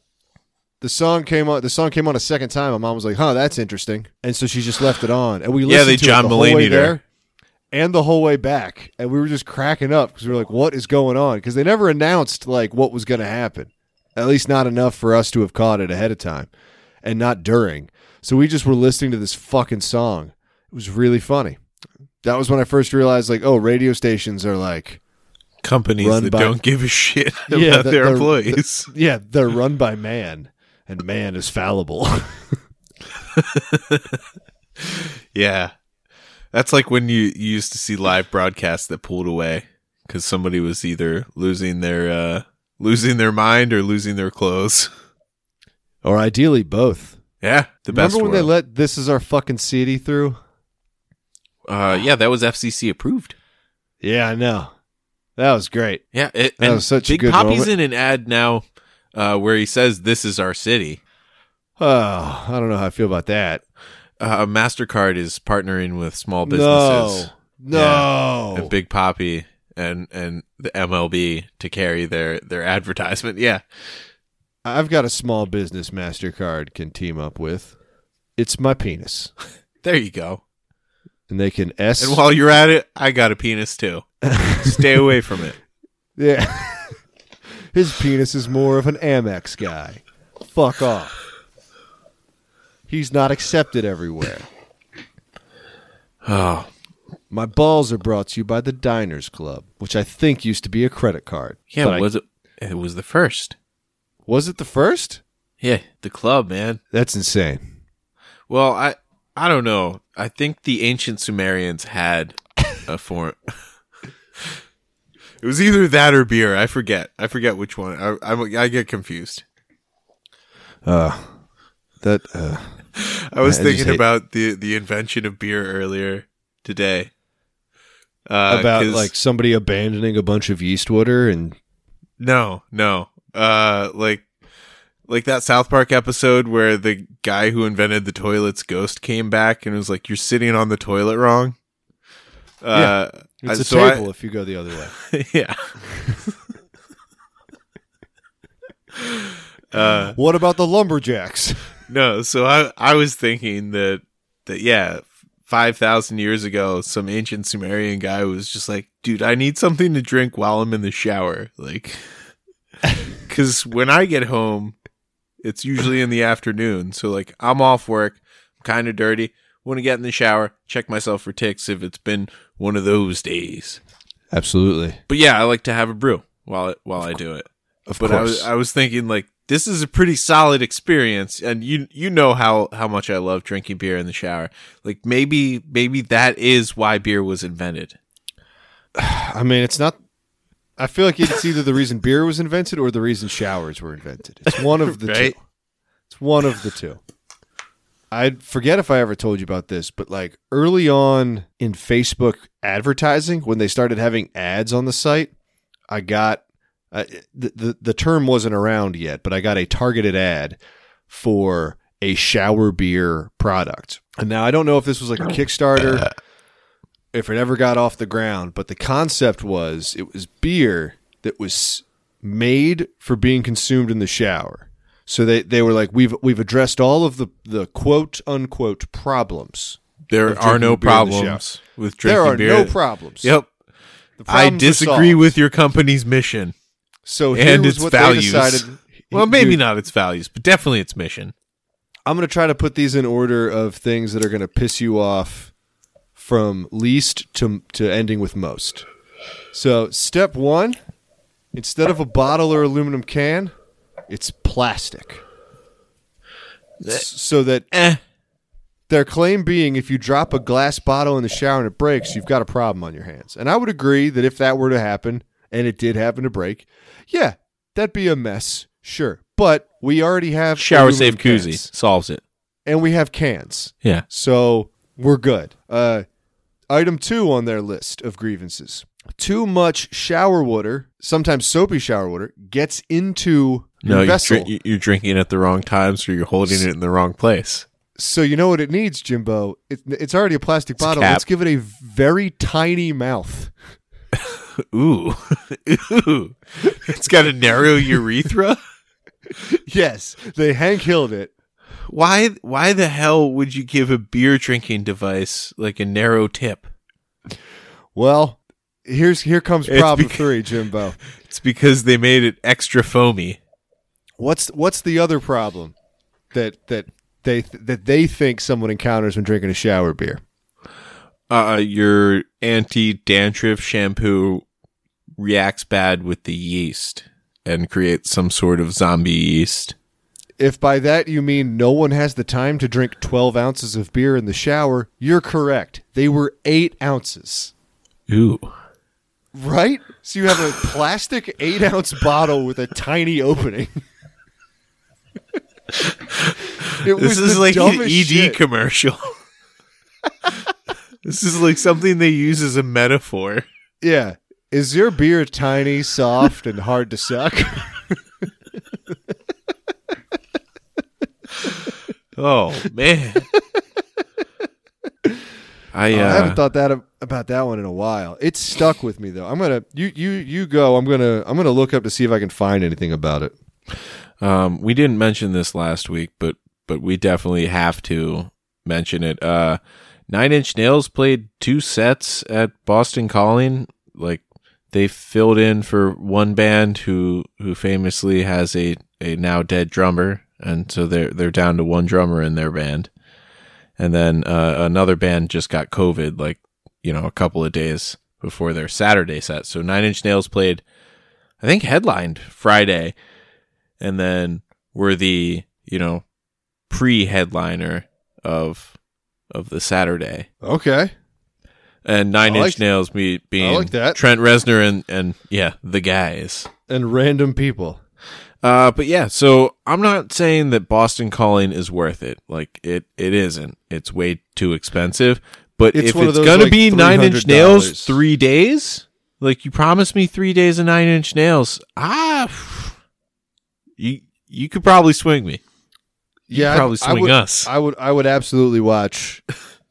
the song came on the song came on a second time. My mom was like, huh, that's interesting. And so she just left it on. And we Yeah, listened they to John it the whole way Mulaney'd her. there and the whole way back. And we were just cracking up because we were like, what is going on? Because they never announced like what was gonna happen. At least not enough for us to have caught it ahead of time. And not during. So we just were listening to this fucking song. It was really funny. That was when I first realized like, oh, radio stations are like Companies that by- don't give a shit about Yeah, the- their the- employees. Yeah, they're run by man, and man is fallible. yeah. That's like when you, you used to see live broadcasts that pulled away because somebody was either losing their uh, losing their mind or losing their clothes. or ideally both. Yeah, the best. Remember when they let "This Is Our Fucking City" through? uh, yeah, that was FCC approved. Yeah, I know. That was great. Yeah, it, That was such a Big good Papi's moment. in an ad now uh, where he says, "This is our city." Oh, I don't know how I feel about that. Uh, Mastercard is partnering with small businesses No, no. and Big Papi and and the MLB to carry their their advertisement. Yeah, I've got a small business Mastercard can team up with. It's my penis. There you go. and they can S. And while you're at it, I got a penis too. Stay away from it. yeah, his penis is more of an Amex guy. Fuck off. He's not accepted everywhere. Oh, My balls are brought to you by the Diners Club, which I think used to be a credit card. yeah. But I- was it? It was the first. was it the first? Yeah, the club, man. That's insane. Well, I I don't know. I think the ancient Sumerians had a form. it was either that or beer. I forget. I forget which one. I I, I get confused. Uh, that uh, I was I thinking about the the invention of beer earlier today. Uh, about like somebody abandoning a bunch of yeast water and no, no, uh, like like that South Park episode where the guy who invented the toilet's ghost came back and was like, "You're sitting on the toilet wrong." Uh, it's I- a so I- table if you go the other way. yeah. uh, What about the lumberjacks? No, so I I was thinking that that yeah, five thousand years ago, some ancient Sumerian guy was just like, dude, I need something to drink while I'm in the shower, like, because when I get home, it's usually in the afternoon. So like, I'm off work, I'm kind of dirty. Want to get in the shower, check myself for ticks if it's been one of those days. Absolutely. But yeah, I like to have a brew while it, while I do it. Of but I was I was thinking like this is a pretty solid experience, and you you know how how much I love drinking beer in the shower. Like maybe maybe that is why beer was invented. I mean, it's not. I feel like it's either the reason beer was invented or the reason showers were invented. It's one of the Right? two. It's one of the two. I forget if I ever told you about this, but like early on in Facebook advertising, when they started having ads on the site, I got uh, the, the the term wasn't around yet, but I got a targeted ad for a shower beer product. And now I don't know if this was like a Kickstarter, if it ever got off the ground, but the concept was it was beer that was made for being consumed in the shower. So they, they were like, we've we've addressed all of the, the quote unquote problems. There are no in the problems with drinking beer. there are beer. no problems. Yep. I disagree with your company's mission so and its what values. They decided, well, maybe Dude, not its values, but definitely its mission. I'm going to try to put these in order of things that are going to piss you off from least to to ending with most. So, step 1, instead of a bottle or aluminum can, it's plastic. S- So that Eh. their claim being if you drop a glass bottle in the shower and it breaks, you've got a problem on your hands. And I would agree that if that were to happen and it did happen to break, yeah, that'd be a mess. Sure. But we already have Shower safe koozie cans, solves it. and we have cans. Yeah. So we're good. Uh, item two on their list of grievances: too much shower water, sometimes soapy shower water, gets into No, your you're, vessel. you're drinking at the wrong times, or you're holding it in the wrong place. so you know what it needs, Jimbo? It, it's already a plastic a bottle. cap. Let's give it a very tiny mouth. Ooh, ooh! It's got a narrow urethra. Yes, they Hank Hilled it. Why? Why the hell would you give a beer drinking device like a narrow tip? Well, here's here comes problem bec- three, Jimbo. It's because they made it extra foamy. What's what's the other problem that that they that they think someone encounters when drinking a shower beer? Uh, your anti dandruff shampoo reacts bad with the yeast and creates some sort of zombie yeast. If by that you mean no one has the time to drink 12 ounces of beer in the shower, you're correct. They were eight ounces. Ooh. Right? So you have a plastic eight ounce bottle with a tiny opening. it This was is like an ED shit. commercial. this is like something they use as a metaphor. Yeah. Is your beer tiny, soft, and hard to suck? Oh man. I, uh, I haven't thought that ab- about that one in a while. It's stuck with me though. I'm gonna you you you go. I'm gonna I'm gonna look up to see if I can find anything about it. Um, we didn't mention this last week, but but we definitely have to mention it. Uh, Nine Inch Nails played two sets at Boston Calling. Like they filled in for one band who who famously has a a now dead drummer, and so they're they're down to one drummer in their band. And then uh, another band just got COVID, like you know, a couple of days before their Saturday set. So Nine Inch Nails played, I think, headlined Friday, and then were the you know pre-headliner of of the Saturday. Okay. And Nine I Inch like- Nails me being like that. Trent Reznor and and yeah, the guys. And random people. Uh, but yeah, so I'm not saying that Boston Calling is worth it. Like it, it isn't. It's way too expensive. But It's if it's those, gonna like, be Nine Inch Nails three days, like you promised me three days of Nine Inch Nails, ah, you you could probably swing me. Yeah, probably I, I swing would, us. I would. I would absolutely watch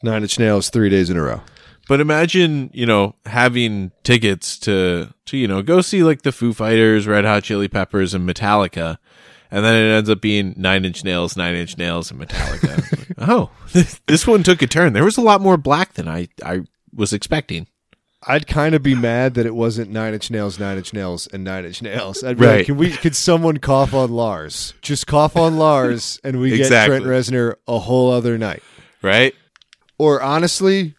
Nine Inch Nails three days in a row. But imagine, you know, having tickets to to you know go see like the Foo Fighters, Red Hot Chili Peppers, and Metallica, and then it ends up being Nine Inch Nails, Nine Inch Nails, and Metallica. Oh, this one took a turn. There was a lot more black than I I was expecting. I'd kind of be mad that it wasn't Nine Inch Nails, Nine Inch Nails, and Nine Inch Nails. I'd be Right. like, can we? Could someone cough on Lars? Just cough on Lars, and we Exactly. get Trent Reznor a whole other night. Right? Or honestly,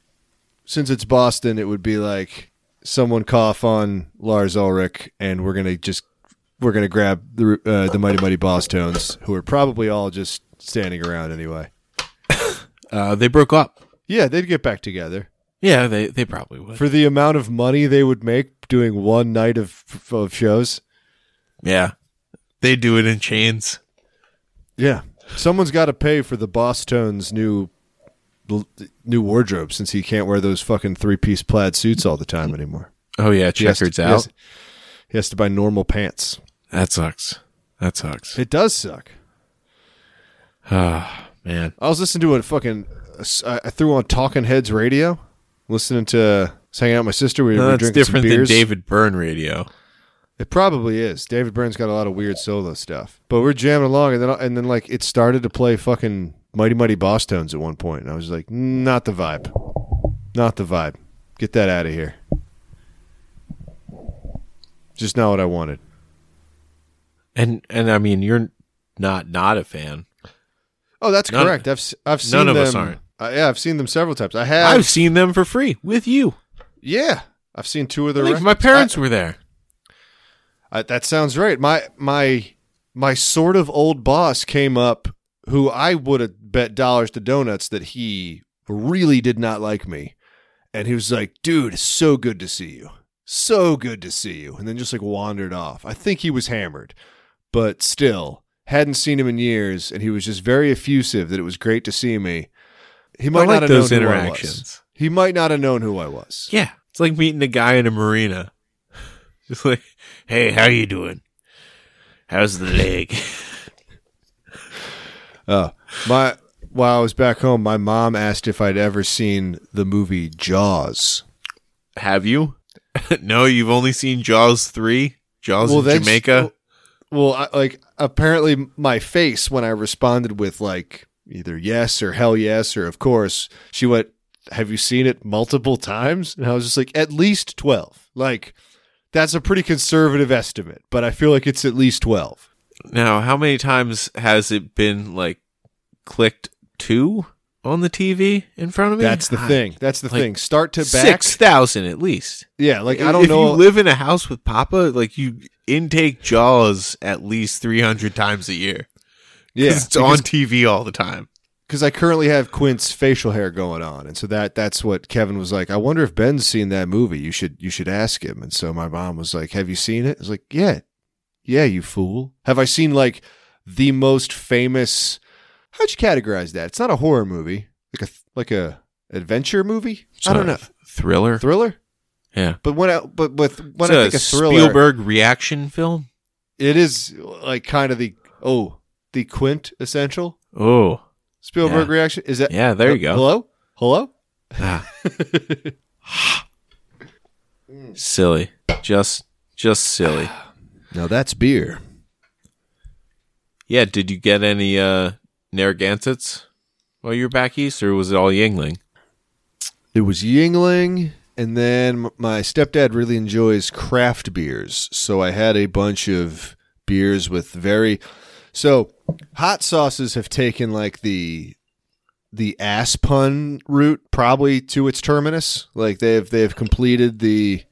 since it's Boston, it would be like someone cough on Lars Ulrich, and we're gonna just we're gonna grab the uh, the Mighty Mighty Bosstones, who are probably all just standing around anyway. Uh, they broke up. Yeah, they'd get back together Yeah, they they probably would. for the amount of money they would make doing one night of of shows. yeah, they do it in chains. Yeah, someone's got to pay for the Bosstones new new wardrobe since he can't wear those fucking three piece plaid suits all the time anymore. Oh yeah, He to- checkers he out. has- he has to buy normal pants. that sucks. That sucks. It does suck. Ah, man. I was listening to a fucking. I threw on Talking Heads radio, listening to. Hanging out with my sister. We were No, that's drinking different some than. David Byrne radio. It probably is. David Byrne's got a lot of weird solo stuff, but we're jamming along, and then and then like it started to play fucking Mighty Mighty Bosstones at one point, and I was like, not the vibe, not the vibe. Get that out of here. Just not what I wanted. And and I mean, you're not not a fan. Oh, that's None- correct. I've I've seen none of them. us aren't. Uh, yeah, I've seen them several times. I have. I've seen them for free with you. yeah, I've seen two of their. My records. parents were there. I, that sounds right. My my my sort of old boss came up, who I would have bet dollars to donuts that he really did not like me, and he was like, "Dude, it's so good to see you, so good to see you," and then just like wandered off. I think he was hammered, but still hadn't seen him in years, and he was just very effusive that it was great to see me. He might I not have those known who I was. interactions. He might not have known who I was. Yeah, it's like meeting a guy in a marina. Just like, hey, how you doing? How's the leg? Oh, my while I was back home, my mom asked if I'd ever seen the movie Jaws. Have you? no, you've only seen Jaws three. Jaws in that's- Jamaica. Well, I, like apparently my face when I responded with like either yes or hell yes or of course, she went, "Have you seen it multiple times?" And I was just like, "At least 12." Like that's a pretty conservative estimate, but I feel like it's at least 12. Now, how many times has it been like clicked to on the TV in front of me? That's the I- thing. That's the like, thing. Start to back. Six thousand at least. Yeah, like I don't if know. you live in a house with Papa, like you intake Jaws at least three hundred times a year. Yeah, it's on TV all the time. because I currently have Quint's facial hair going on, and so that that's what Kevin was like. I wonder if Ben's seen that movie. You should you should ask him. And so my mom was like, "Have you seen it?" I was like, "Yeah, yeah, you fool." Have I seen like the most famous? How'd you categorize that? It's not a horror movie, like a like a adventure movie. I don't know, Thriller. thriller. yeah. But when I, but with when It's I a think of thriller, Spielberg reaction film. it is like kind of the oh the Quint essential Oh, Spielberg Yeah. reaction. Is that yeah. There you go. Hello, hello. Ah. silly. Just, just silly. Now that's beer. Yeah. Did you get any uh Narragansetts while you were back east, or was it all Yuengling? It was Yuengling, and then my stepdad really enjoys craft beers, so I had a bunch of beers with very. So, hot sauces have taken like the the ass pun route probably to its terminus. Like they've they've completed the,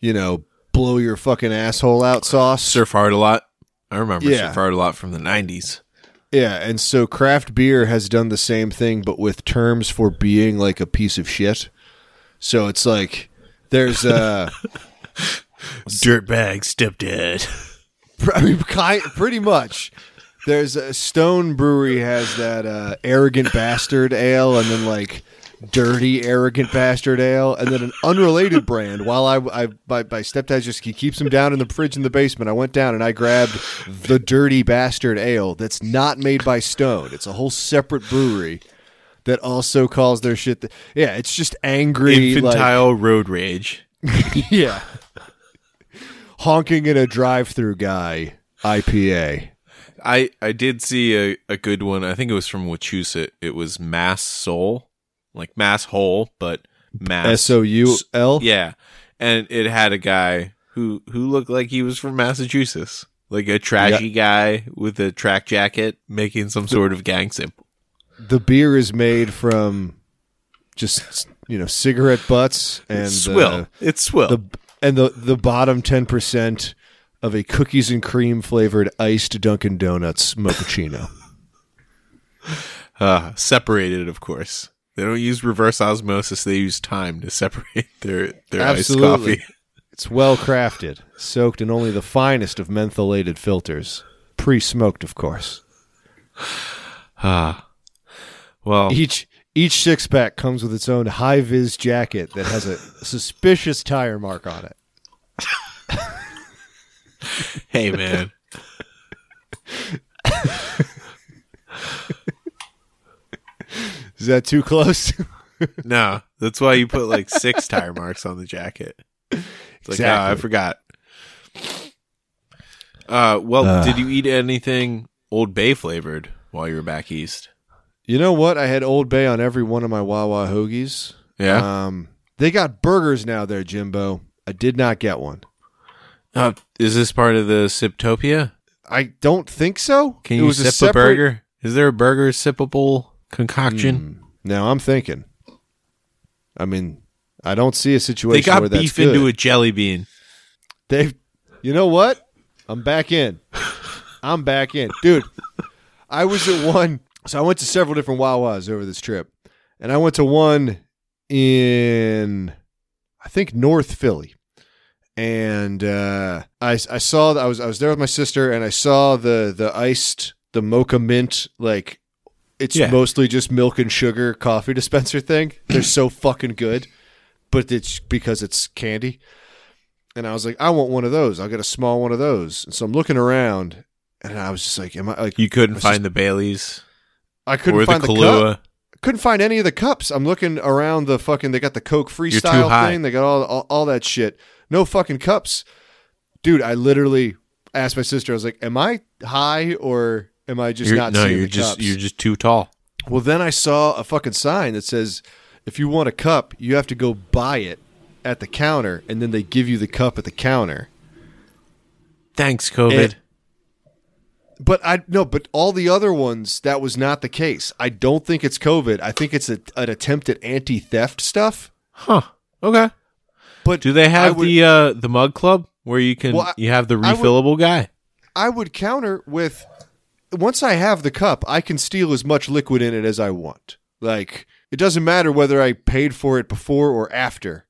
you know, blow your fucking asshole out sauce. Surf hard a lot. I remember Yeah. surf hard a lot from the '90s. Yeah, and so craft beer has done the same thing, but with terms for being like a piece of shit. So it's like there's uh, Dirtbag stepdad. I mean, pretty much. There's a Stone Brewery has that uh, arrogant bastard ale, and then like dirty arrogant bastard ale, and then an unrelated brand. While I, I my, my stepdad just he keeps them down in the fridge in the basement. I went down and I grabbed the dirty bastard ale that's not made by Stone. It's a whole separate brewery that also calls their shit. The, yeah, it's just angry, like, Infantile road rage. yeah, honking in a drive-through guy IPA. I I did see a, a good one. I think it was from Wachusett. It was Mass Soul, like Mass Hole, but Mass S O U L. Yeah, and it had a guy who who looked like he was from Massachusetts, like a trashy guy with a track jacket, making some sort of gang symbol. The beer is made from just you know cigarette butts and swill. the, it's swill. the and the the bottom ten percent of a cookies and cream flavored iced Dunkin' Donuts mochaccino. uh, separated, of course. They don't use reverse osmosis. They use time to separate their their Absolutely. iced coffee. It's well crafted, soaked in only the finest of mentholated filters, pre smoked, of course. Ah, well, Each each six pack comes with its own high vis jacket that has a suspicious tire mark on it. hey man, Is that too close? no, that's why you put like six tire marks on the jacket. It's like, ah, I forgot. Uh, well, Ugh. did you eat anything Old Bay flavored while you were back east? You know what? I had Old Bay on every one of my Wawa hoagies. Yeah. Um, they got burgers now there, Jimbo. I did not get one. Uh, is this part of the Siptopia? I don't think so. Can It you sip a, separate- burger? Is there a burger sippable concoction? Hmm. Now I'm thinking. I mean, I don't see a situation. They got where beef into a jelly bean. They've, you know what? I'm back in. I'm back in, dude. I was at one. So I went to several different Wawas over this trip, and I went to one in, I think North Philly, and uh, I I saw I was I was there with my sister, and I saw the the iced the mocha mint like. It's Yeah. mostly just milk and sugar coffee dispenser thing. They're so fucking good, but it's because it's candy. And I was like, I want one of those. I'll get a small one of those. And so I'm looking around, and I was just like, Am I like? You couldn't find the Baileys I couldn't or the find the. Couldn't find any of the cups. I'm looking around the fucking. They got the Coke freestyle thing. They got all, all all that shit. No fucking cups, dude. I literally asked my sister. I was like, Am I high or am I just You're- not no, seeing you're the just cups? you're just too tall. Well, then I saw a fucking sign that says, if you want a cup, you have to go buy it at the counter, and then they give you the cup at the counter. Thanks, COVID. It- But I no, but all the other ones that was not the case. I don't think it's COVID. I think it's a, an attempt at anti-theft stuff. huh. Okay. But Do they have would, the uh the mug club where you can Well, I- you have the I would- refillable guy? I would counter with once I have the cup, I can steal as much liquid in it as I want. Like it doesn't matter whether I paid for it before or after.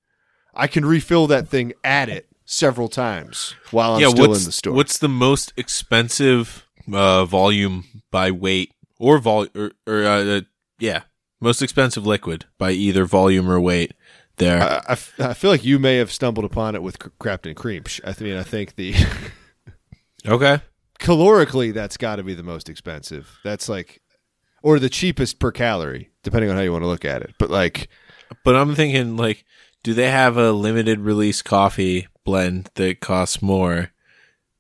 I can refill that thing at it several times while I'm yeah, still in the store. what's the most expensive uh volume by weight or vol or, or uh, uh, yeah, most expensive liquid by either volume or weight there. I, I f- I feel like you may have stumbled upon it with Cr- Crafton Cream. I mean, I think the okay. calorically that's got to be the most expensive. That's like, or the cheapest per calorie, depending on how you want to look at it. But like, But I'm thinking like do they have a limited release coffee blend that costs more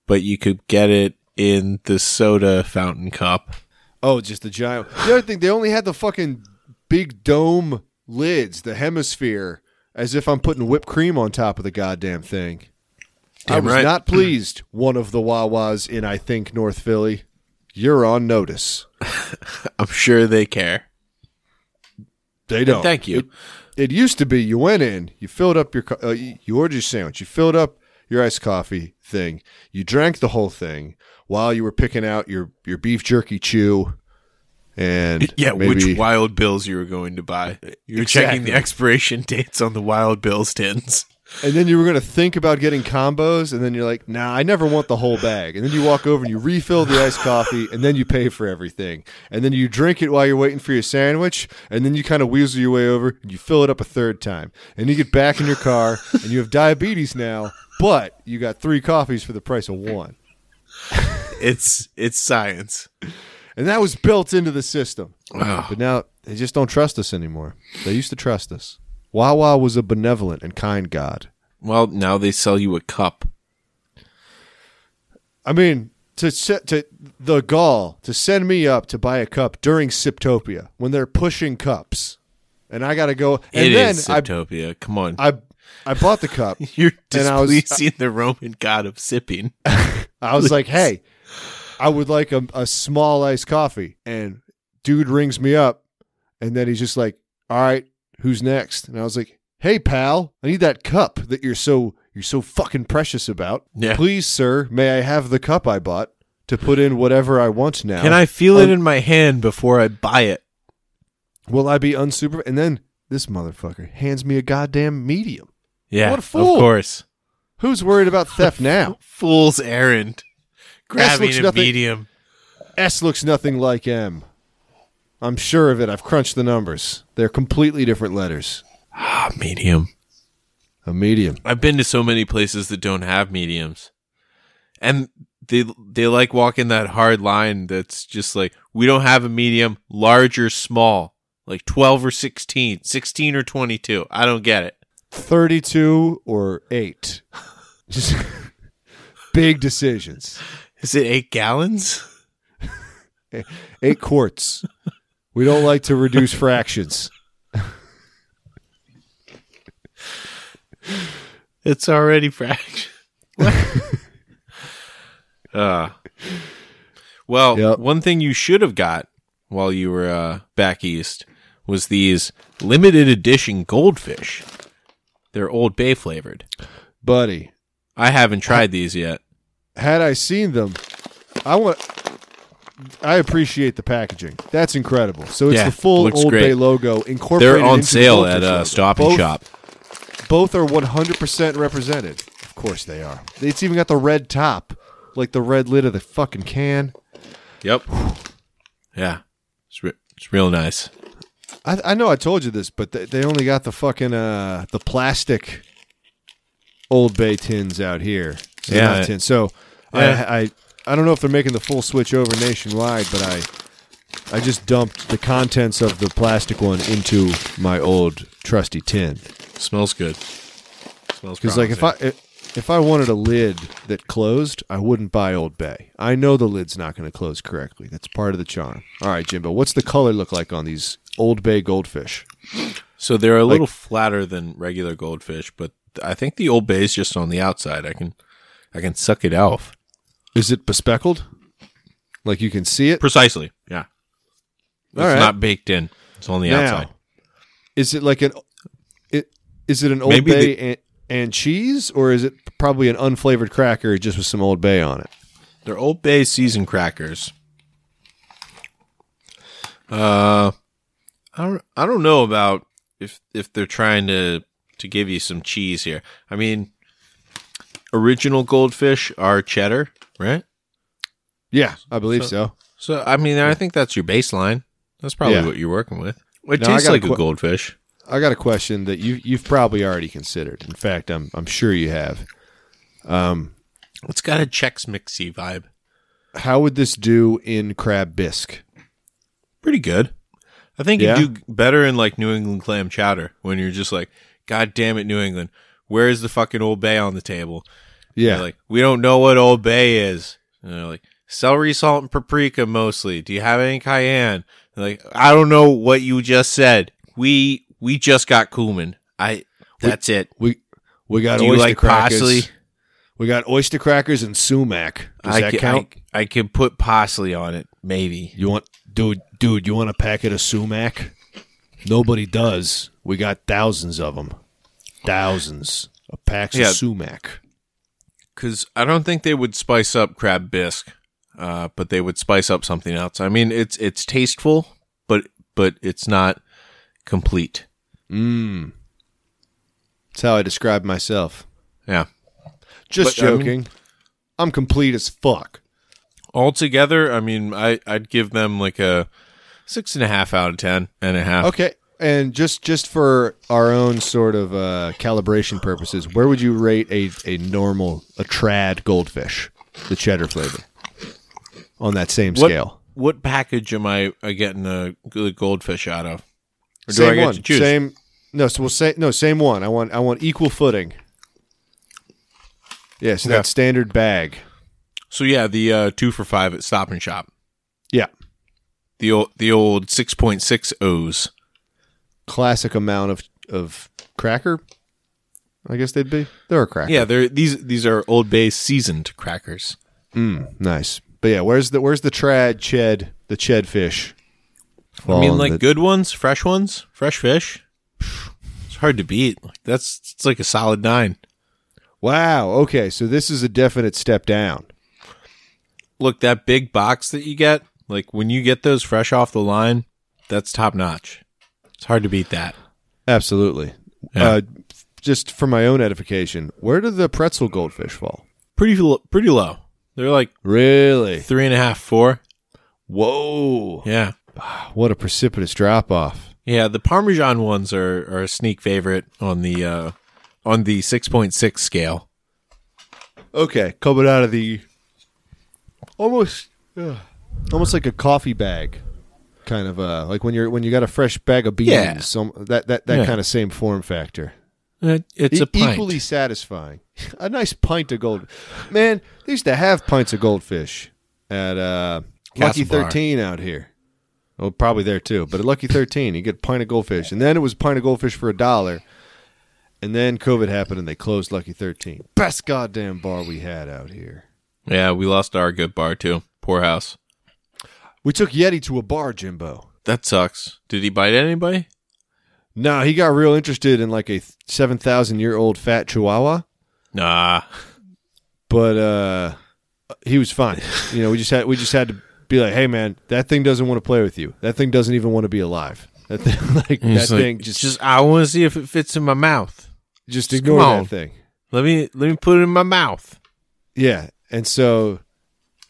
but you could get it in the soda fountain cup? Oh, just the giant. The other thing, they only had the fucking big dome lids, the hemisphere, as if I'm putting whipped cream on top of the goddamn thing. I Damn was right. not pleased. One of the Wawas in, I think, North Philly. You're on notice. I'm sure they care. They don't. Thank you. It, it used to be you went in, you filled up your, uh, you you ordered your sandwich, you filled up your iced coffee thing, you drank the whole thing while you were picking out your, your beef jerky chew, and Yeah, maybe, which Wild Bills you were going to buy. You're checking the expiration dates on the Wild Bills tins. and then you were going to think about getting combos, and then you're like, nah, I never want the whole bag, and then you walk over and you refill the iced coffee, and then you pay for everything, and then you drink it while you're waiting for your sandwich, and then you kind of weasel your way over, and you fill it up a third time, and you get back in your car, and you have diabetes now, but you got three coffees for the price of one, It's it's science. And that was built into the system. Wow. But now they just don't trust us anymore. They used to trust us. Wawa was a benevolent and kind God. Well, now they sell you a cup. I mean, to set to the gall to send me up to buy a cup during Siptopia when they're pushing cups, and I got to go. And It then is Siptopia. Come on. I, I I bought the cup. You're and I was- displeasing the Roman god of sipping. I was like, hey, I would like a, a small iced coffee, and dude rings me up, and then he's just like, all right, who's next? And I was like, hey pal, I need that cup that you're so you're so fucking precious about. Yeah. Please, sir, may I have the cup I bought to put in whatever I want now? Can I feel it Um, in my hand before I buy it? Will I be unsupervised? And then this motherfucker hands me a goddamn medium. Yeah, What a fool. of course. Who's worried about theft now? Fool's errand. Grabbing looks a nothing- medium. S looks nothing like M. I'm sure of it. I've crunched the numbers. They're completely different letters. Ah, medium. A medium. I've been to so many places that don't have mediums, and they they like walking that hard line. That's just like we don't have a medium, large or small, like twelve or 16, 16 or twenty two. I don't get it. 32 or 8. Just big decisions. Is it eight gallons? 8 quarts. We don't like to reduce fractions. It's already fraction. uh, well, Yep. one thing you should have got while you were uh, back east was these limited edition goldfish. They're Old Bay flavored. Buddy, I haven't tried these yet. Had I seen them, I want. I appreciate the packaging. That's incredible. So it's Yeah, the full looks Old great. Bay logo incorporated. They're on into the sale Goldfish at uh, logo. Stop and both, Shop. Both are 100% represented. Of course they are. It's even got the red top, like the red lid of the fucking can. Yep. Yeah, it's re- it's real nice. I, I know I told you this, but they, they only got the fucking uh the plastic Old Bay tins out here. So Yeah. not. So Yeah. I, I I don't know if they're making the full switch over nationwide, but I I just dumped the contents of the plastic one into my old trusty tin. Smells good. Smells Because like if I if I wanted a lid that closed, I wouldn't buy Old Bay. I know the lid's not going to close correctly. That's part of the charm. All right, Jimbo, what's the color look like on these Old Bay goldfish? so they're a little flatter than regular goldfish, but I think the Old Bay is just on the outside. I can I can suck it off. Is it bespeckled? Like you can see it? Precisely. Yeah. It's right. not baked in. It's on the Now, outside. Is it like an it is it an Old Maybe Bay and, and cheese or is it probably an unflavored cracker just with some Old Bay on it? They're Old Bay seasoned crackers. Uh, I don't, I don't know about if if they're trying to to give you some cheese here. I mean, original goldfish are cheddar, right? Yeah, I believe So- so. So I mean, I think that's your baseline. That's probably Yeah. what you're working with. It Now, I tastes got a like a goldfish. I got a question that you you've probably already considered. In fact, I'm I'm sure you have. Um, It's got a Chex Mixy vibe. how would this do in crab bisque? Pretty good. I think Yeah? you do better in like New England clam chowder when you're just like, God damn it, New England, where's the fucking Old Bay on the table? Yeah, They're like, we don't know what Old Bay is. And they're like, celery salt and paprika mostly. Do you have any cayenne? They're like, I don't know what you just said. We we just got cumin. I that's it. We we got Do you oyster like crackers. parsley? We got oyster crackers and sumac. Does I that can, count? I, I can put parsley on it, maybe. You want, dude, dude, you want a packet of sumac? Nobody does. We got thousands of them. Thousands of packs Yeah. of sumac. Because I don't think they would spice up crab bisque, uh, but they would spice up something else. I mean, it's it's tasteful, but but it's not complete. Mmm. That's how I describe myself. Yeah. Just But, I mean- joking. I'm complete as fuck. Altogether, I mean, I I'd give them like a six and a half out of ten and a half. Okay. And just just for our own sort of uh, calibration purposes, where would you rate a, a normal a trad goldfish, the cheddar flavor, on that same What, scale? what package am I uh, getting a good goldfish out of? Or do same I get one. to choose? Same. No, so we'll say no. Same one. I want I want equal footing. Yes, Okay. that standard bag. So yeah, the uh, two for five at Stop and Shop. Yeah, The old the old six point six O's. Classic amount of of cracker. I guess they'd be. They're a cracker. Yeah, they're these these are Old Bay seasoned crackers. Mm, nice. But yeah, where's the where's the trad ched the ched fish? I mean, like the- good ones, fresh ones, fresh fish. It's hard to beat. Like that's it's like a solid nine. Wow. Okay, so this is a definite step down. Look, that big box that you get, like when you get those fresh off the line, that's top notch. It's hard to beat that. Absolutely. Yeah. Uh, just for my own edification, where do the pretzel goldfish fall? Pretty lo- pretty low. They're like Really? three and a half, four. Whoa! Yeah, What a precipitous drop off. yeah. The Parmesan ones are, are a sneak favorite on the uh, on the six point six scale. Okay, coming out of the almost uh, almost like a coffee bag, kind of uh like when you're when you got a fresh bag of beans. Yeah. Some that that that Yeah. kind of same form factor. It, it's E- a pint. equally satisfying. a nice pint of gold. Man, they used to have pints of goldfish at uh, Lucky Thirteen out here. Well, probably there too. But at Lucky Thirteen, you get a pint of goldfish, and then it was a pint of goldfish for a dollar. And then COVID happened, and they closed Lucky Thirteen. Best goddamn bar we had out here. Yeah, we lost our good bar too. Poor house. We took Yeti to a bar, Jimbo. That sucks. Did he bite anybody? No, he got real interested in like a seven thousand year old fat Chihuahua. Nah. but uh he was fine. You know, we just had we just had to be like, "Hey man, that thing doesn't want to play with you. That thing doesn't even want to be alive. That thing like that like, thing just just I want to see if it fits in my mouth. just just ignore that thing." Let me let me put it in my mouth. Yeah. And so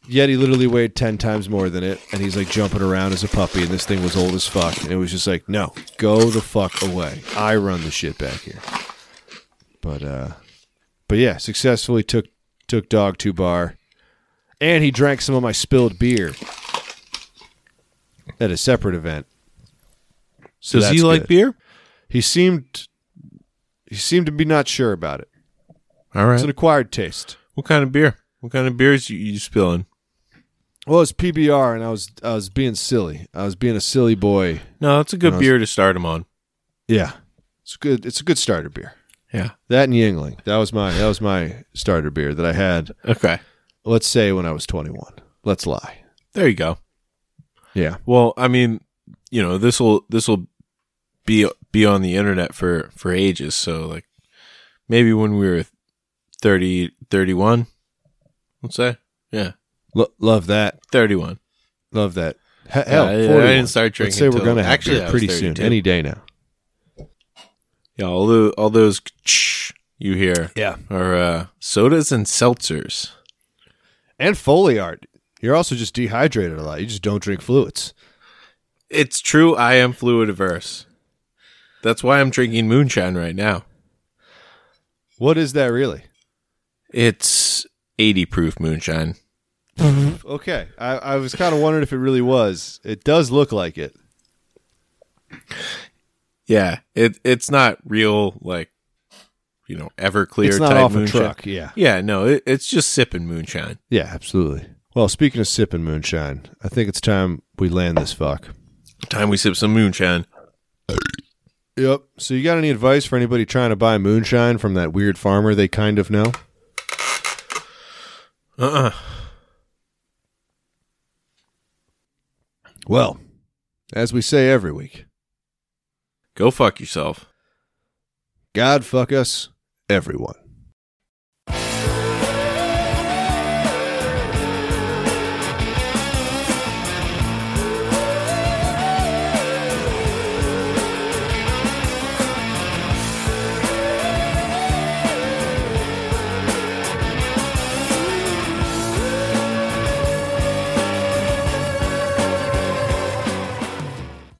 Yeti literally weighed 10 times more than it and he's like jumping around as a puppy and this thing was old as fuck and it was just like, "No, go the fuck away. I run the shit back here." But uh but yeah, successfully took took dog to bar and he drank some of my spilled beer at a separate event. So Does he like good. beer? He seemed he seemed to be not sure about it. All right. It's an acquired taste. What kind of beer? What kind of beers you, you spilling? Well, it's PBR, and I was I was being silly. I was being a silly boy. No, it's a good beer to start him on. Yeah, it's good. It's a good starter beer. Yeah. That and Yuengling. That was my that was my starter beer that I had. Okay. Let's say when I was twenty one. Let's lie. There you go. Yeah. Well, I mean, you know, this will this will be be on the internet for for ages. So like, maybe when we were 30, 31, let's say, yeah, Lo- love that. thirty one. Love that. He- Hell, I- I didn't start drinking Let's say we're till- gonna have beer pretty soon, any day now. Yeah, all the all those you hear Yeah. are uh, sodas and seltzers. And Foley art. You're also just dehydrated a lot. You just don't drink fluids. It's true. I am fluid averse. That's why I'm drinking moonshine right now. What is that really? It's 80 proof moonshine. Mm-hmm. okay, I, I was kind of wondering if it really was. It does look like it. Yeah, it it's not real like you know Everclear it's not type off moonshine. a truck. Yeah, yeah, no, it, it's just sipping moonshine. Yeah, absolutely. Well, speaking of sipping moonshine, I think it's time we land this fuck. Time we sip some moonshine. Yep. So you got any advice for anybody trying to buy moonshine from that weird farmer they kind of know? Uh uh-uh. uh Well, as we say every week, go fuck yourself. God fuck us, everyone.